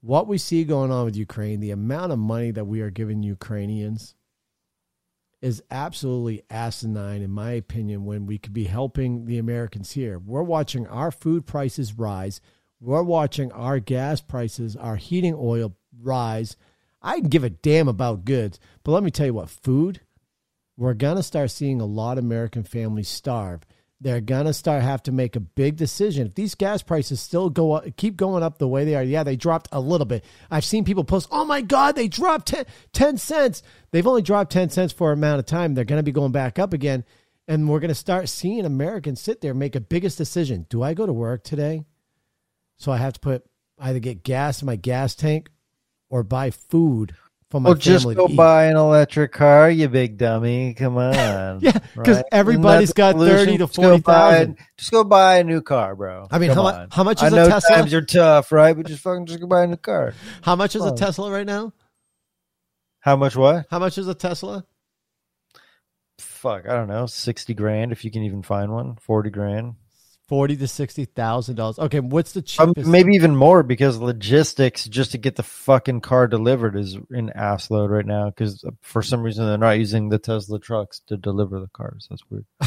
[SPEAKER 2] What we see going on with Ukraine, the amount of money that we are giving Ukrainians is absolutely asinine, in my opinion, when we could be helping the Americans here. We're watching our food prices rise. We're watching our gas prices, our heating oil rise. I give a damn about goods, but let me tell you what food, we're going to start seeing a lot of American families starve. They're going to start have to make a big decision. If these gas prices still go up, keep going up the way they are, yeah, they dropped a little bit. I've seen people post, "Oh my god, they dropped 10, 10 cents." They've only dropped 10 cents for an amount of time. They're going to be going back up again, and we're going to start seeing Americans sit there make a biggest decision. Do I go to work today? So I have to put either get gas in my gas tank or buy food for my family.
[SPEAKER 3] Well, just go buy an electric car, you big dummy. Come on.
[SPEAKER 2] Yeah, 'cause
[SPEAKER 3] Right?
[SPEAKER 2] everybody's got 30 to
[SPEAKER 3] Just
[SPEAKER 2] 40,000.
[SPEAKER 3] Just go buy a new car, bro.
[SPEAKER 2] I mean, how mu- how much
[SPEAKER 3] I
[SPEAKER 2] is a
[SPEAKER 3] know
[SPEAKER 2] Tesla?
[SPEAKER 3] times are tough, right? But just fucking just go buy a new car.
[SPEAKER 2] How much is a
[SPEAKER 3] Oh.
[SPEAKER 2] Tesla right now?
[SPEAKER 3] How much? What?
[SPEAKER 2] How much is a Tesla?
[SPEAKER 3] Fuck, I don't know. Sixty grand if you can even find one. Forty grand.
[SPEAKER 2] Forty to sixty thousand dollars. Okay, what's the
[SPEAKER 3] Um,
[SPEAKER 2] cheapest?
[SPEAKER 3] maybe even more because logistics just to get the fucking car delivered is an ass load right now. Because for some reason they're not using the Tesla trucks to deliver the cars. That's weird.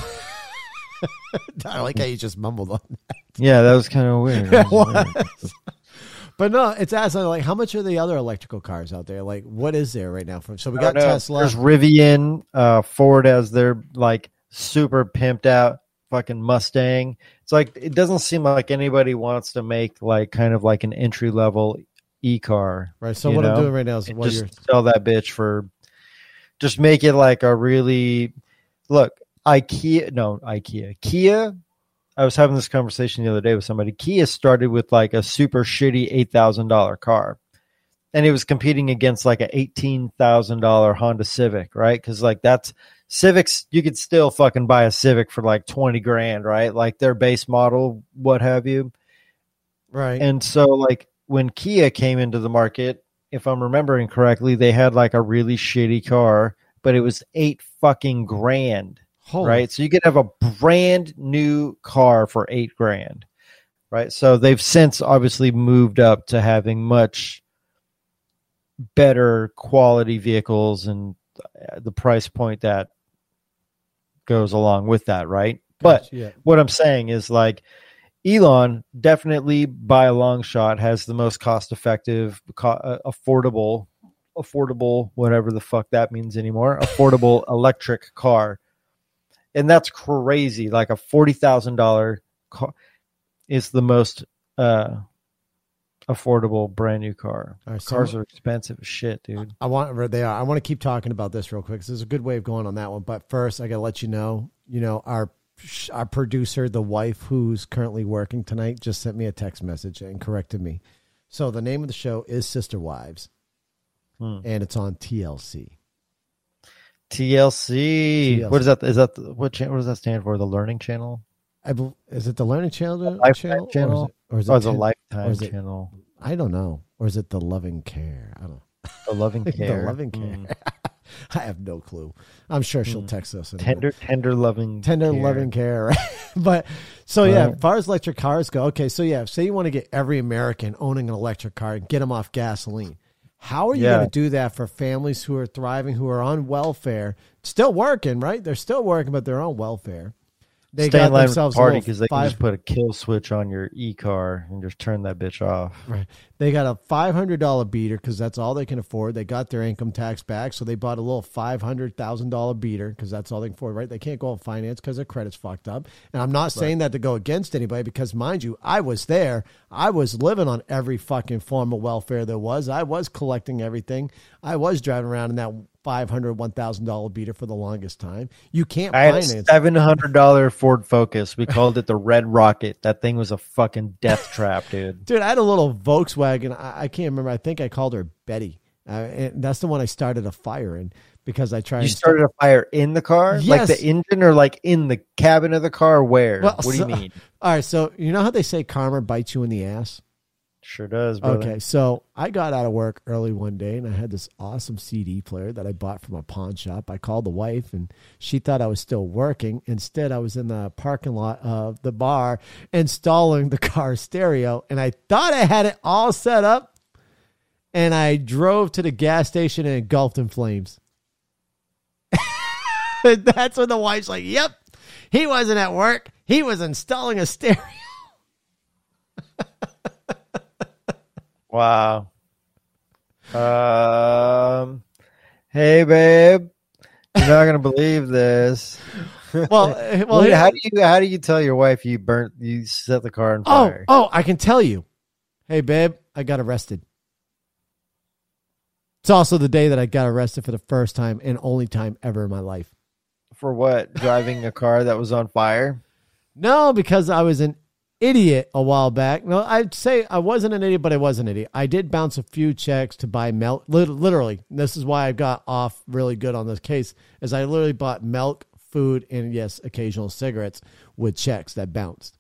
[SPEAKER 2] I like how you just mumbled on.
[SPEAKER 3] Yeah, that was kind of weird. That
[SPEAKER 2] It
[SPEAKER 3] was weird.
[SPEAKER 2] But no, it's asking like how much are the other electrical cars out there? Like what is there right now? From so we got. Tesla.
[SPEAKER 3] There's Rivian. Uh, Ford has their like super pimped out fucking Mustang. It's like it doesn't seem like anybody wants to make like kind of like an entry level e car.
[SPEAKER 2] right. So what I'm doing right now is
[SPEAKER 3] just
[SPEAKER 2] you're
[SPEAKER 3] sell that bitch for. Just make it like a really look IKEA. No IKEA. Kia. I was having this conversation the other day with somebody. Kia started with like a super shitty eight thousand dollar car, and it was competing against like a eighteen thousand dollar Honda Civic, right? Because like that's Civics, you could still fucking buy a Civic for like twenty grand, right? Like their base model, what have you.
[SPEAKER 2] right.
[SPEAKER 3] And so, like, when Kia came into the market, if I'm remembering correctly, they had like a really shitty car, but it was eight fucking grand,
[SPEAKER 2] Holy
[SPEAKER 3] right? So you could have a brand new car for eight grand, right? So they've since obviously moved up to having much better quality vehicles and uh, the price point that goes along with that, right? But
[SPEAKER 2] yeah.
[SPEAKER 3] what I'm saying is like Elon definitely by a long shot has the most cost effective, co- uh, affordable, affordable, whatever the fuck that means anymore, affordable electric car. And that's crazy. Like a $40,000 car is the most uh, affordable brand new car.
[SPEAKER 2] Right, so
[SPEAKER 3] Cars are expensive as shit, dude.
[SPEAKER 2] I want they are. I want to keep talking about this real quick. 'cause there's a good way of going on that one. But first, I got to let you know. You know our our producer, the wife who's currently working tonight, just sent me a text message and corrected me. So the name of the show is Sister Wives,
[SPEAKER 3] Hmm.
[SPEAKER 2] and it's on TLC.
[SPEAKER 3] TLC.
[SPEAKER 2] TLC.
[SPEAKER 3] What is that? Is that what? What does that stand for? The Learning Channel.
[SPEAKER 2] I bel is it the Learning Channel?
[SPEAKER 3] Lifetime
[SPEAKER 2] channel,
[SPEAKER 3] Channel?
[SPEAKER 2] or is it, or
[SPEAKER 3] it's
[SPEAKER 2] is
[SPEAKER 3] a
[SPEAKER 2] it,
[SPEAKER 3] Lifetime
[SPEAKER 2] or is it-
[SPEAKER 3] Channel.
[SPEAKER 2] I don't know, or is it the Loving Care? I don't. know.
[SPEAKER 3] The Loving Care.
[SPEAKER 2] The
[SPEAKER 3] Care.
[SPEAKER 2] Loving Care.
[SPEAKER 3] Mm.
[SPEAKER 2] I have no clue. I'm sure she'll text us. and-
[SPEAKER 3] Tender, tender, loving,
[SPEAKER 2] tender
[SPEAKER 3] care.
[SPEAKER 2] loving care right? but so yeah
[SPEAKER 3] Right.
[SPEAKER 2] as far as electric cars go okay so yeah say you want to get every american owning an electric car and get them off gasoline how are you
[SPEAKER 3] Yeah.
[SPEAKER 2] going to do that for families who are thriving who are on welfare still working right they're still working but they're on welfare they
[SPEAKER 3] Stay
[SPEAKER 2] got
[SPEAKER 3] in line
[SPEAKER 2] themselves a
[SPEAKER 3] party because they can
[SPEAKER 2] five,
[SPEAKER 3] just put a kill switch on your e car and just turn that bitch off.
[SPEAKER 2] Right. They got a five hundred dollar beater because that's all they can afford. They got their income tax back, so they bought a little five hundred thousand dollar beater because that's all they can afford. Right? They can't go on finance because their credit's fucked up. And I'm not saying that to go against anybody because, mind you, I was there. I was living on every fucking form of welfare there was. I was collecting everything. I was driving around in that five hundred, one thousand dollar $1,000 beater for the longest time. You can't
[SPEAKER 3] I had a
[SPEAKER 2] finance.
[SPEAKER 3] seven hundred dollar Ford Focus. We called it the Red Rocket. That thing was a fucking death trap, dude.
[SPEAKER 2] Dude, I had a little Volkswagen. I, I can't remember. I think I called her Betty. Uh, and that's the one I started a fire in because I tried.
[SPEAKER 3] You started a fire in the car, like the engine, or like in the cabin of the car. Where?
[SPEAKER 2] Well,
[SPEAKER 3] what do
[SPEAKER 2] so-
[SPEAKER 3] you mean?
[SPEAKER 2] All right, so you know how they say karma bites you in the ass?
[SPEAKER 3] Sure does, brother.
[SPEAKER 2] Okay, so I got out of work early one day and I had this awesome CD player that I bought from a pawn shop. I called the wife and she thought I was still working. Instead, I was in the parking lot of the bar installing the car stereo and I thought I had it all set up. And I drove to the gas station and engulfed in flames. That's when the wife's like, Yep, he wasn't at work. He was installing a stereo.
[SPEAKER 3] Wow. Um. Hey, babe. You're not gonna believe this.
[SPEAKER 2] Well, eh, well,
[SPEAKER 3] Wait, how do you how do you tell your wife you burnt you set the car on
[SPEAKER 2] Oh,
[SPEAKER 3] fire?
[SPEAKER 2] oh, I can tell you. Hey, babe, I got arrested. It's also the day that I got arrested for the first time and only time ever in my life.
[SPEAKER 3] For what? Driving a car that was on fire?
[SPEAKER 2] No, because I was an idiot a while back. No, I'd say I wasn't an idiot, but I was an idiot. I did bounce a few checks to buy milk. Literally, this is why I got off really good on this case. Is I literally bought milk, food, and yes, occasional cigarettes with checks that bounced.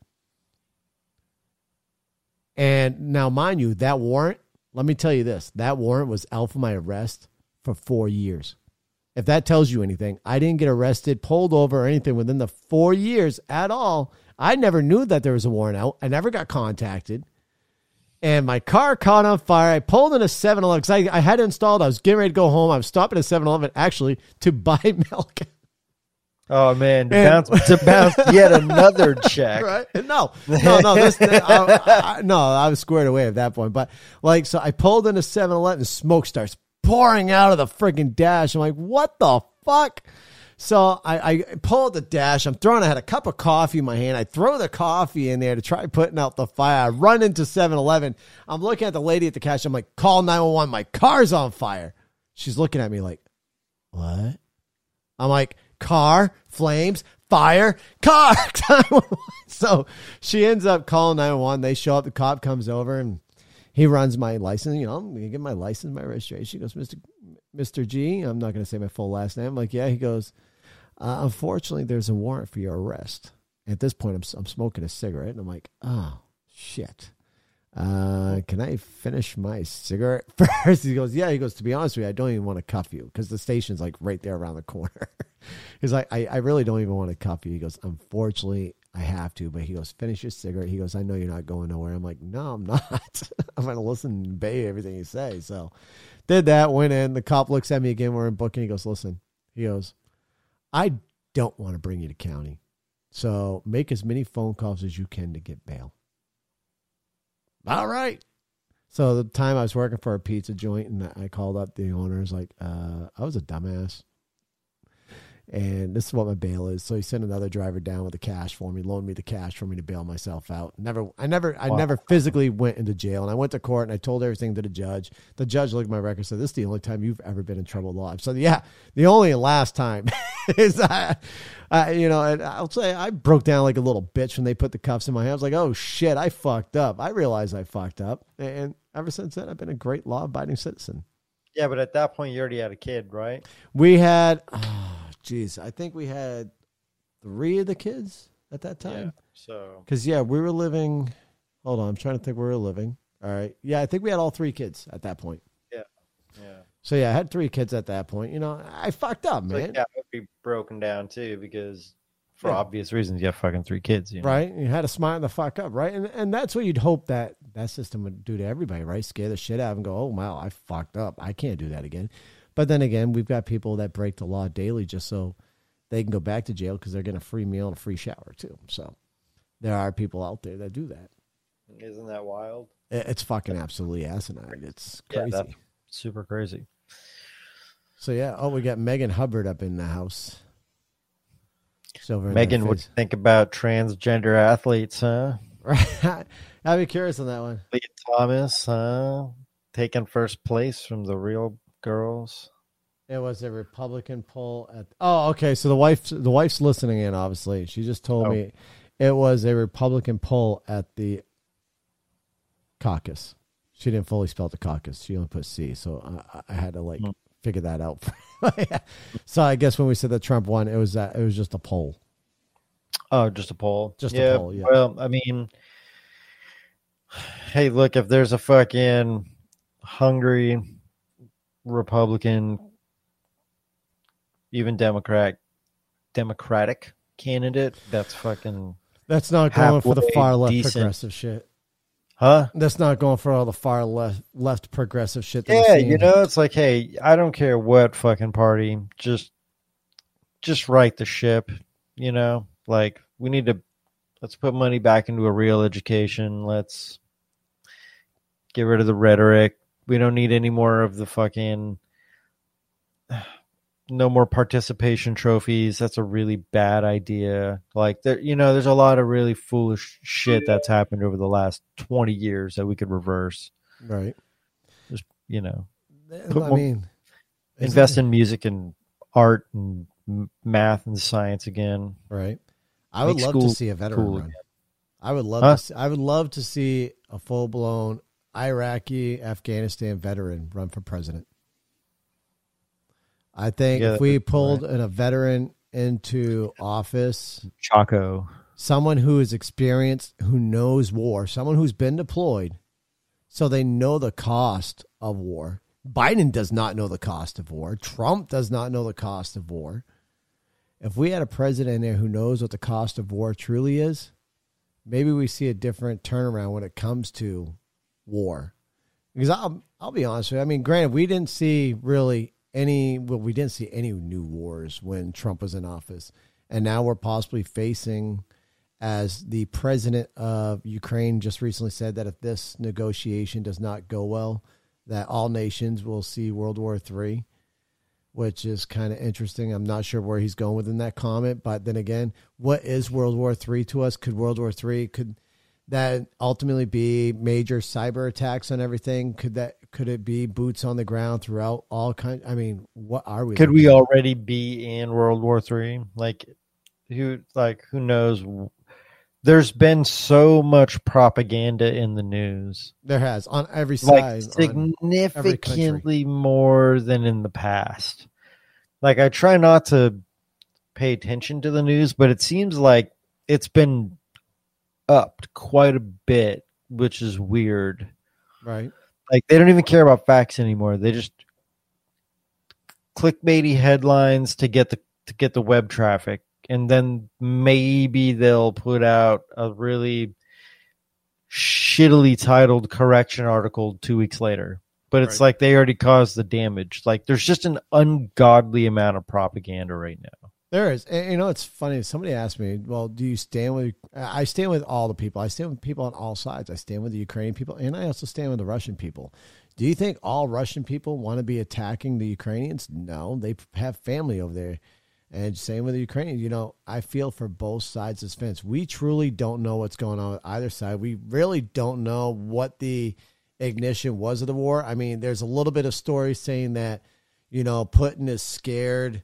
[SPEAKER 2] And now, mind you, that warrant. Let me tell you this: that warrant was out for my arrest for four years. If that tells you anything, I didn't get arrested, pulled over, or anything within the four years at all. I never knew that there was a warrant out. I never got contacted. And my car caught on fire. I pulled in a 7 Eleven because I, I had it installed. I was getting ready to go home. I was stopping at 7 Eleven actually to buy milk.
[SPEAKER 3] Oh man, to
[SPEAKER 2] And-
[SPEAKER 3] bounce to bounce yet another check.
[SPEAKER 2] right? No, no, no. This, I, I, no, I was squared away at that point. But like, so I pulled into 7 Eleven, smoke starts pouring out of the freaking dash. I'm like, what the fuck? So I, I pull the dash. I'm throwing, I had a cup of coffee in my hand. I throw the coffee in there to try putting out the fire. I run into 7 Eleven. I'm looking at the lady at the cash. I'm like, call 911. My car's on fire. She's looking at me like, what? I'm like, car, flames, fire, car. so she ends up calling 911. They show up. The cop comes over and he runs my license. You know, I'm going to get my license, my registration. He goes, Mr. Mr. G, I'm not going to say my full last name. I'm like, yeah. He goes, uh, unfortunately, there's a warrant for your arrest. At this point, I'm, I'm smoking a cigarette and I'm like, oh, shit. Uh, can I finish my cigarette first? He goes, yeah. He goes, to be honest with you, I don't even want to cuff you because the station's like right there around the corner. He's like, I, I really don't even want to cuff you. He goes, unfortunately, I have to. But he goes, finish your cigarette. He goes, I know you're not going nowhere. I'm like, no, I'm not. I'm going to listen and obey everything you say. So did that, went in. The cop looks at me again. We're in booking. He goes, listen, he goes, I don't want to bring you to county. So make as many phone calls as you can to get bail. All right. So the time I was working for a pizza joint and I called up the owner, I was like, uh, I was a dumbass. And this is what my bail is. So he sent another driver down with the cash for me, loaned me the cash for me to bail myself out. Never I never I
[SPEAKER 3] Wow.
[SPEAKER 2] never physically went into jail. And I went to court and I told everything to the judge. The judge looked at my record and said, This is the only time you've ever been in trouble alive. So yeah, the only and last time is I, I you know, and I'll say I broke down like a little bitch when they put the cuffs in my hands. Like, oh shit, I fucked up. I realized I fucked up. And ever since then I've been a great law abiding citizen.
[SPEAKER 3] Yeah, but at that point you already had a kid, right?
[SPEAKER 2] We had, oh, geez, I think we had three of the kids at that time.
[SPEAKER 3] Yeah, So
[SPEAKER 2] Because, yeah, we were living, hold on, I'm trying to think where we were living. All right. Yeah, I think we had all three kids at that point.
[SPEAKER 3] yeah. Yeah.
[SPEAKER 2] So yeah, I had three kids at that point. You know, I fucked up, man.
[SPEAKER 3] yeah, would be broken down too because for
[SPEAKER 2] Yeah.
[SPEAKER 3] obvious reasons you have fucking three kids. You know?
[SPEAKER 2] Right? You had to smarten the fuck up, right? And and that's what you'd hope that that system would do to everybody, right? Scare the shit out of them and go, oh wow, I fucked up. I can't do that again. But then again, we've got people that break the law daily just so they can go back to jail because they're getting a free meal and a free shower too. So there are people out there that do that.
[SPEAKER 3] Isn't that wild?
[SPEAKER 2] It's fucking absolutely asinine. It's
[SPEAKER 3] Yeah,
[SPEAKER 2] crazy.
[SPEAKER 3] that's super crazy.
[SPEAKER 2] so yeah. Oh, we got Megan Hubbard up in the house. Silver.
[SPEAKER 3] Megan,
[SPEAKER 2] that
[SPEAKER 3] what do you think about transgender athletes, huh?
[SPEAKER 2] Right. I'd be curious on that one.
[SPEAKER 3] Lia Thomas, huh? Taking first place from the real girls.
[SPEAKER 2] It was a Republican poll at. Oh, okay. So the wife, the wife's listening in. Obviously, she just told
[SPEAKER 3] Oh.
[SPEAKER 2] me it was a Republican poll at the caucus. She didn't fully spell the caucus. She only put C, so I, I had to like
[SPEAKER 3] Hmm.
[SPEAKER 2] figure that out. so I guess when we said that Trump won, it was that it was just a poll.
[SPEAKER 3] Oh, just a poll.
[SPEAKER 2] Just a poll, yeah.
[SPEAKER 3] Well, I mean, hey, look, if there's a fucking hungry Republican, even Democrat, Democratic candidate, that's fucking,
[SPEAKER 2] That's not going for the far left
[SPEAKER 3] decent.
[SPEAKER 2] progressive shit.
[SPEAKER 3] huh?
[SPEAKER 2] That's not going for all the far left left progressive shit.
[SPEAKER 3] Yeah, you know, it's like, hey, I don't care what fucking party, just, just right the ship. You know, like we need to let's put money back into a real education. Let's get rid of the rhetoric. We don't need any more of the fucking no more participation trophies. That's a really bad idea. Like there, you know, there's a lot of really foolish shit that's happened over the last 20 years that we could reverse.
[SPEAKER 2] right.
[SPEAKER 3] Just, you know,
[SPEAKER 2] I mean,
[SPEAKER 3] invest in music and art and math and science again.
[SPEAKER 2] Right. I would
[SPEAKER 3] Make
[SPEAKER 2] love to see a veteran
[SPEAKER 3] cool
[SPEAKER 2] run.
[SPEAKER 3] again.
[SPEAKER 2] I would love
[SPEAKER 3] Huh?
[SPEAKER 2] to see, I would love to see a full blown Iraqi Afghanistan veteran run for president. I think
[SPEAKER 3] Yeah,
[SPEAKER 2] if we pulled a veteran into office,
[SPEAKER 3] Chaco.
[SPEAKER 2] someone who is experienced, who knows war, someone who's been deployed, so they know the cost of war. Biden does not know the cost of war. Trump does not know the cost of war. If we had a president there who knows what the cost of war truly is, maybe we see a different turnaround when it comes to war. Because I'll, I'll be honest with you. I mean, granted, we didn't see really any, well, we didn't see any new wars when Trump was in office. And now we're possibly facing, as the president of Ukraine just recently said, that if this negotiation does not go well, that all nations will see World War III, which is kind of interesting. I'm not sure where he's going within that comment, but then again, what is World War III to us? Could World War III could that ultimately be major cyber attacks on everything? Could that could it be boots on the ground throughout all kind? I mean, what are we?
[SPEAKER 3] Could we
[SPEAKER 2] at?
[SPEAKER 3] already be in World War Three? Like, who? Like, who knows? There's been so much propaganda in the news,
[SPEAKER 2] There has on every side. on-
[SPEAKER 3] significantly more than in the past. Like, I try not to pay attention to the news, but it seems like it's been upped quite a bit, which is weird.
[SPEAKER 2] right.
[SPEAKER 3] Like they don't even care about facts anymore. They just clickbaity headlines to get the to get the web traffic, and then maybe they'll put out a really shittily titled correction article two weeks later. But it's
[SPEAKER 2] Right.
[SPEAKER 3] like they already caused the damage. Like there's just an ungodly amount of propaganda right now.
[SPEAKER 2] There is. And, you know, it's funny. Somebody asked me, well, do you stand with, I stand with all the people. I stand with people on all sides. I stand with the Ukrainian people and I also stand with the Russian people. Do you think all Russian people want to be attacking the Ukrainians? No, they have family over there. And same with the Ukrainians. You know, I feel for both sides of this fence. We truly don't know what's going on with either side. We really don't know what the ignition was of the war. I mean, there's a little bit of story saying that, you know, Putin is scared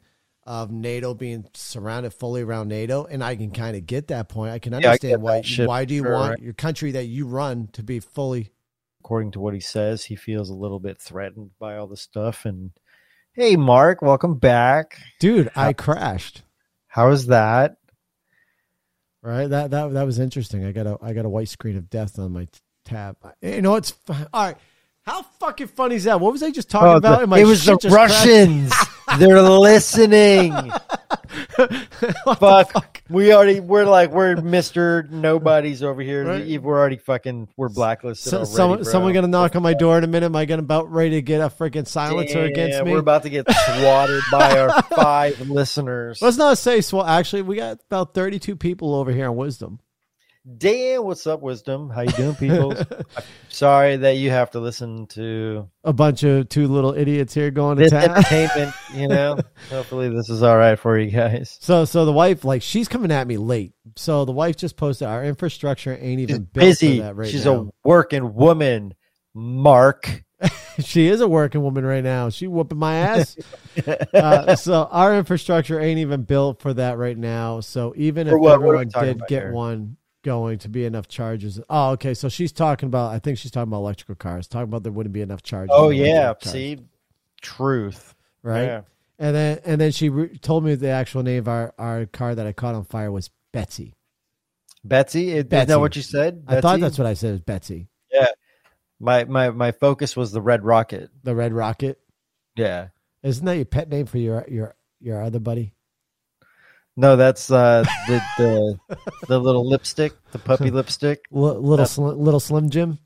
[SPEAKER 2] of NATO being surrounded fully around NATO, and I can kind of get that point. I can
[SPEAKER 3] I
[SPEAKER 2] understand
[SPEAKER 3] get
[SPEAKER 2] why.
[SPEAKER 3] that shit
[SPEAKER 2] Why do you
[SPEAKER 3] sure,
[SPEAKER 2] want
[SPEAKER 3] right?
[SPEAKER 2] your country that you run to be fully?
[SPEAKER 3] According to what he says, he feels a little bit threatened by all the stuff. And hey, Mark, welcome back.
[SPEAKER 2] Dude, I crashed.
[SPEAKER 3] How is that?
[SPEAKER 2] Right. That that that was interesting. I got a I got a white screen of death on my tab. You know it's all right. How fucking funny is that? What was I just talking
[SPEAKER 3] Oh,
[SPEAKER 2] about?
[SPEAKER 3] the- it was the
[SPEAKER 2] shit just crashed?
[SPEAKER 3] Russians. They're listening.
[SPEAKER 2] The
[SPEAKER 3] Fuck. We already we're like we're Mister Nobody's over here.
[SPEAKER 2] Right.
[SPEAKER 3] We're already fucking we're blacklisted.
[SPEAKER 2] So,
[SPEAKER 3] already,
[SPEAKER 2] someone, someone gonna knock on my door in a minute. Am I gonna about ready to get a freaking silencer against me?
[SPEAKER 3] We're about to get swatted by our five listeners.
[SPEAKER 2] Let's not say swat. Actually, we got about thirty-two people over here on Wisdom.
[SPEAKER 3] Dan, what's up, Wisdom? How you doing, people? Sorry that you have to listen to
[SPEAKER 2] A bunch of two little idiots here going to town.
[SPEAKER 3] entertainment. You know, hopefully this is all right for you guys.
[SPEAKER 2] So, so the wife, like, she's coming at me late. So the wife just posted, "Our infrastructure ain't even built
[SPEAKER 3] busy.
[SPEAKER 2] for that right
[SPEAKER 3] She's
[SPEAKER 2] now."
[SPEAKER 3] a working woman. Mark.
[SPEAKER 2] she is a working woman right now. She whooping my ass. uh, so our infrastructure ain't even built for that right now. So even if
[SPEAKER 3] For what? What
[SPEAKER 2] everyone
[SPEAKER 3] talking
[SPEAKER 2] did get
[SPEAKER 3] here?
[SPEAKER 2] one going to be enough charges. Oh, okay. So she's talking about. I think she's talking about electrical cars. Talking about there wouldn't be enough charges.
[SPEAKER 3] Oh yeah.
[SPEAKER 2] cars,
[SPEAKER 3] See, truth.
[SPEAKER 2] right.
[SPEAKER 3] Yeah.
[SPEAKER 2] And then and then she re- told me the actual name of our our car that I caught on fire was Betsy.
[SPEAKER 3] Betsy, is
[SPEAKER 2] Betsy.
[SPEAKER 3] that what you said?
[SPEAKER 2] I thought that's what I said. Is Betsy Yeah.
[SPEAKER 3] my my my focus was the red rocket.
[SPEAKER 2] the Red Rocket?
[SPEAKER 3] Yeah.
[SPEAKER 2] Isn't that your pet name for your your your other buddy?
[SPEAKER 3] No, that's uh the the the little lipstick, the puppy lipstick.
[SPEAKER 2] L- little little Slim Jim.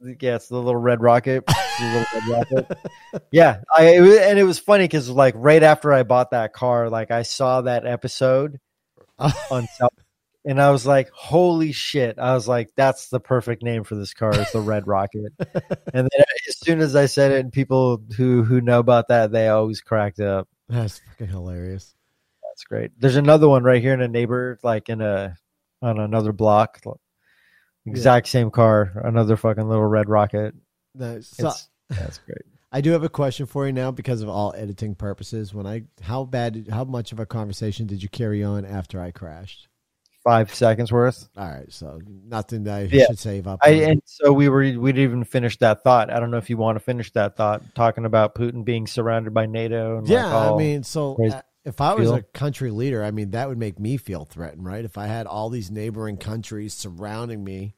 [SPEAKER 3] Yeah, it's the little red rocket. Little red rocket. Yeah, I it was, and it was funny because like right after I bought that car, like I saw that episode on South, and I was like, "Holy shit!" I was like, "That's the perfect name for this car. It's the Red Rocket." and then as soon as I said it, and people who who know about that, they always cracked up.
[SPEAKER 2] That's fucking hilarious.
[SPEAKER 3] That's great. There's another one right here in a neighbor, like in a on another block. Exact same car, another fucking little red rocket.
[SPEAKER 2] Nice. So
[SPEAKER 3] that's great.
[SPEAKER 2] I do have a question for you now because of all editing purposes. When I how bad how much of a conversation did you carry on after I crashed?
[SPEAKER 3] Five seconds worth.
[SPEAKER 2] All right, so nothing that I
[SPEAKER 3] Yeah.
[SPEAKER 2] should save up.
[SPEAKER 3] I and so we were we didn't even finish that thought. I don't know if you want to finish that thought, talking about Putin being surrounded by NATO. And
[SPEAKER 2] yeah,
[SPEAKER 3] like
[SPEAKER 2] I mean, so
[SPEAKER 3] crazy
[SPEAKER 2] uh, if I was
[SPEAKER 3] feel.
[SPEAKER 2] a country leader, I mean, that would make me feel threatened, right? If I had all these neighboring countries surrounding me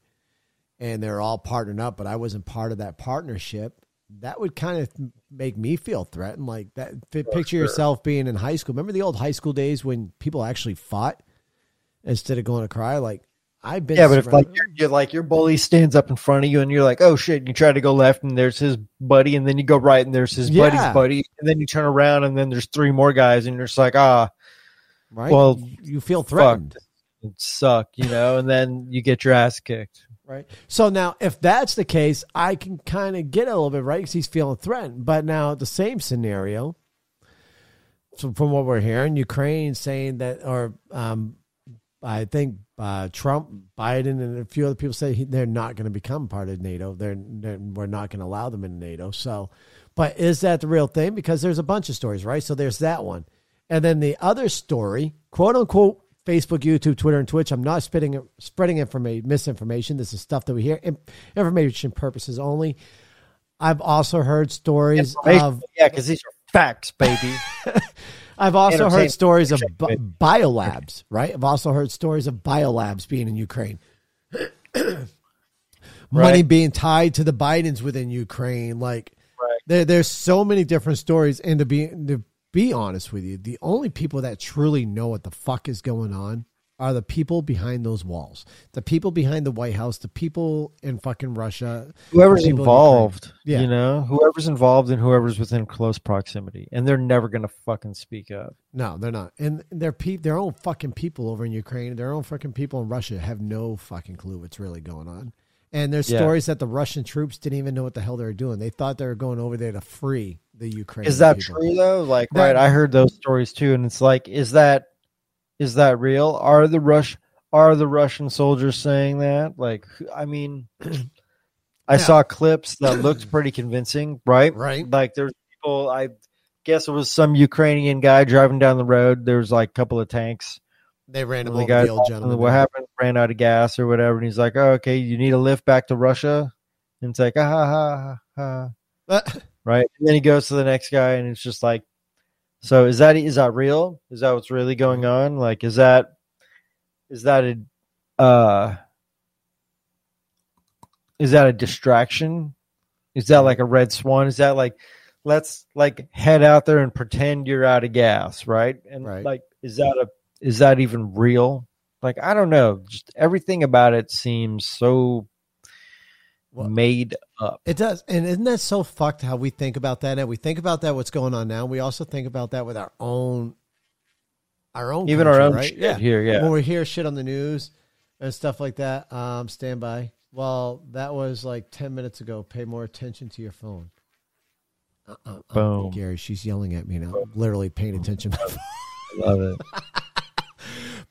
[SPEAKER 2] and they're all partnered up, but I wasn't part of that partnership, that would kind of make me feel threatened. Like that, fi- oh, picture
[SPEAKER 3] sure.
[SPEAKER 2] yourself being in high school. Remember the old high school days when people actually fought instead of going to cry? Like I've been,
[SPEAKER 3] yeah, but if like you're, you're like your bully stands up in front of you and you're like, oh shit, you try to go left and there's his buddy, and then you go right and there's his
[SPEAKER 2] Yeah.
[SPEAKER 3] buddy's buddy, and then you turn around and then there's three more guys and you're just like, ah,
[SPEAKER 2] right?
[SPEAKER 3] well,
[SPEAKER 2] you feel threatened.
[SPEAKER 3] it suck, you know, and then you get your ass kicked.
[SPEAKER 2] Right. So now, if that's the case, I can kind of get a little bit right because he's feeling threatened. But now, the same scenario. So from what we're hearing, Ukraine saying that, or um, I think uh, Trump, Biden, and a few other people say he, they're not going to become part of NATO. They're, they're we're not going to allow them in NATO. So, but is that the real thing? Because there's a bunch of stories, right? So there's that one, and then the other story, quote unquote, Facebook, YouTube, Twitter, and Twitch. I'm not spreading spreading information, misinformation. This is stuff that we hear, information purposes only. I've also heard stories of.
[SPEAKER 3] yeah, because these are facts, baby.
[SPEAKER 2] I've also heard stories of bi- biolabs. Right. I've also heard stories of biolabs being in Ukraine. Money
[SPEAKER 3] Right.
[SPEAKER 2] being tied to the Bidens within Ukraine. Like
[SPEAKER 3] Right.
[SPEAKER 2] there, there's so many different stories. And to be to be honest with you, the only people that truly know what the fuck is going on are the people behind those walls, the people behind the White House, the people in fucking Russia,
[SPEAKER 3] whoever's
[SPEAKER 2] people in
[SPEAKER 3] involved,
[SPEAKER 2] Yeah.
[SPEAKER 3] you know, whoever's involved and whoever's within close proximity, and they're never gonna fucking speak up.
[SPEAKER 2] No, they're not. And their pe- their own fucking people over in Ukraine, their own fucking people in Russia have no fucking clue what's really going on. And there's
[SPEAKER 3] Yeah.
[SPEAKER 2] stories that the Russian troops didn't even know what the hell they were doing. They thought they were going over there to free the Ukraine.
[SPEAKER 3] Is that
[SPEAKER 2] people.
[SPEAKER 3] true though? Like,
[SPEAKER 2] That-
[SPEAKER 3] right? I heard those stories too, and it's like, is that is that real? Are the Rush are the Russian soldiers saying that? Like, I mean, I
[SPEAKER 2] Yeah.
[SPEAKER 3] saw clips that looked pretty convincing, right?
[SPEAKER 2] Right.
[SPEAKER 3] Like, there's people. I guess it was some Ukrainian guy driving down the road. There's like a couple of tanks.
[SPEAKER 2] They ran him
[SPEAKER 3] the guy
[SPEAKER 2] the
[SPEAKER 3] what happened? Ran out of gas or whatever, and he's like, "Oh, okay, you need a lift back to Russia." And it's like, ah, ha, ha, ha, ha right? And then he goes to the next guy, and it's just like, so is that is that real? Is that what's really going on? Like, is that is that a uh, is that a distraction? Is that like a red swan? Is that like let's like head out there and pretend you're out of gas, right? And
[SPEAKER 2] Right.
[SPEAKER 3] like is that a is that even real? Like I don't know. Just everything about it seems so
[SPEAKER 2] Well-
[SPEAKER 3] made up.
[SPEAKER 2] It does, and isn't that so fucked how we think about that? And we think about that what's going on now. We also think about that with our own, our own,
[SPEAKER 3] Even our own
[SPEAKER 2] right?
[SPEAKER 3] shit here, yeah.
[SPEAKER 2] When we hear shit on the news and stuff like that, um, stand by. Well, that was like ten minutes ago. Pay more attention to your phone. Uh, uh, uh,
[SPEAKER 3] Boom.
[SPEAKER 2] Gary, she's yelling at me now. I'm literally paying attention.
[SPEAKER 3] Love it.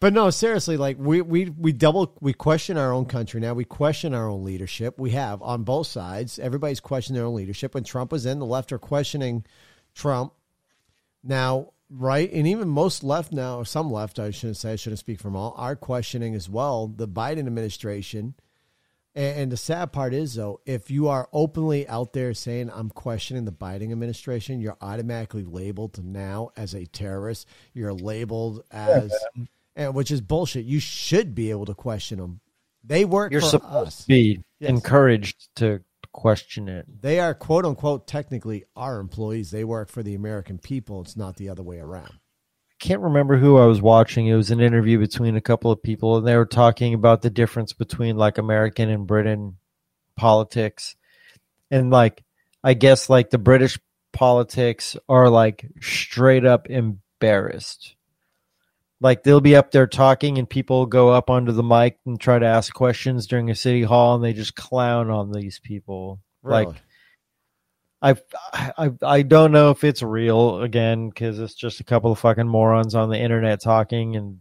[SPEAKER 2] But no, seriously, like we we we double we question our own country now. We question our own leadership. We have on both sides. Everybody's questioning their own leadership. When Trump was in, the left are questioning Trump. Now, right, and even most left now, or some left, I shouldn't say, I shouldn't speak from all, are questioning as well the Biden administration. And, the sad part is, though, if you are openly out there saying I'm questioning the Biden administration, you're automatically labeled now as a terrorist. You're labeled as, and which is bullshit. You should be able to question them. They work
[SPEAKER 3] You're
[SPEAKER 2] for
[SPEAKER 3] supposed
[SPEAKER 2] us.
[SPEAKER 3] to be
[SPEAKER 2] Yes.
[SPEAKER 3] encouraged to question it.
[SPEAKER 2] They are quote unquote technically our employees. They work for the American people. It's not the other way around.
[SPEAKER 3] I can't remember who I was watching. It was an interview between a couple of people, and they were talking about the difference between like American and Britain politics, and like I guess like the British politics are like straight up embarrassed. Like they'll be up there talking, and people go up onto the mic and try to ask questions during a city hall, and they just clown on these people. Like I, I I don't know if it's real again because it's just a couple of fucking morons on the internet talking and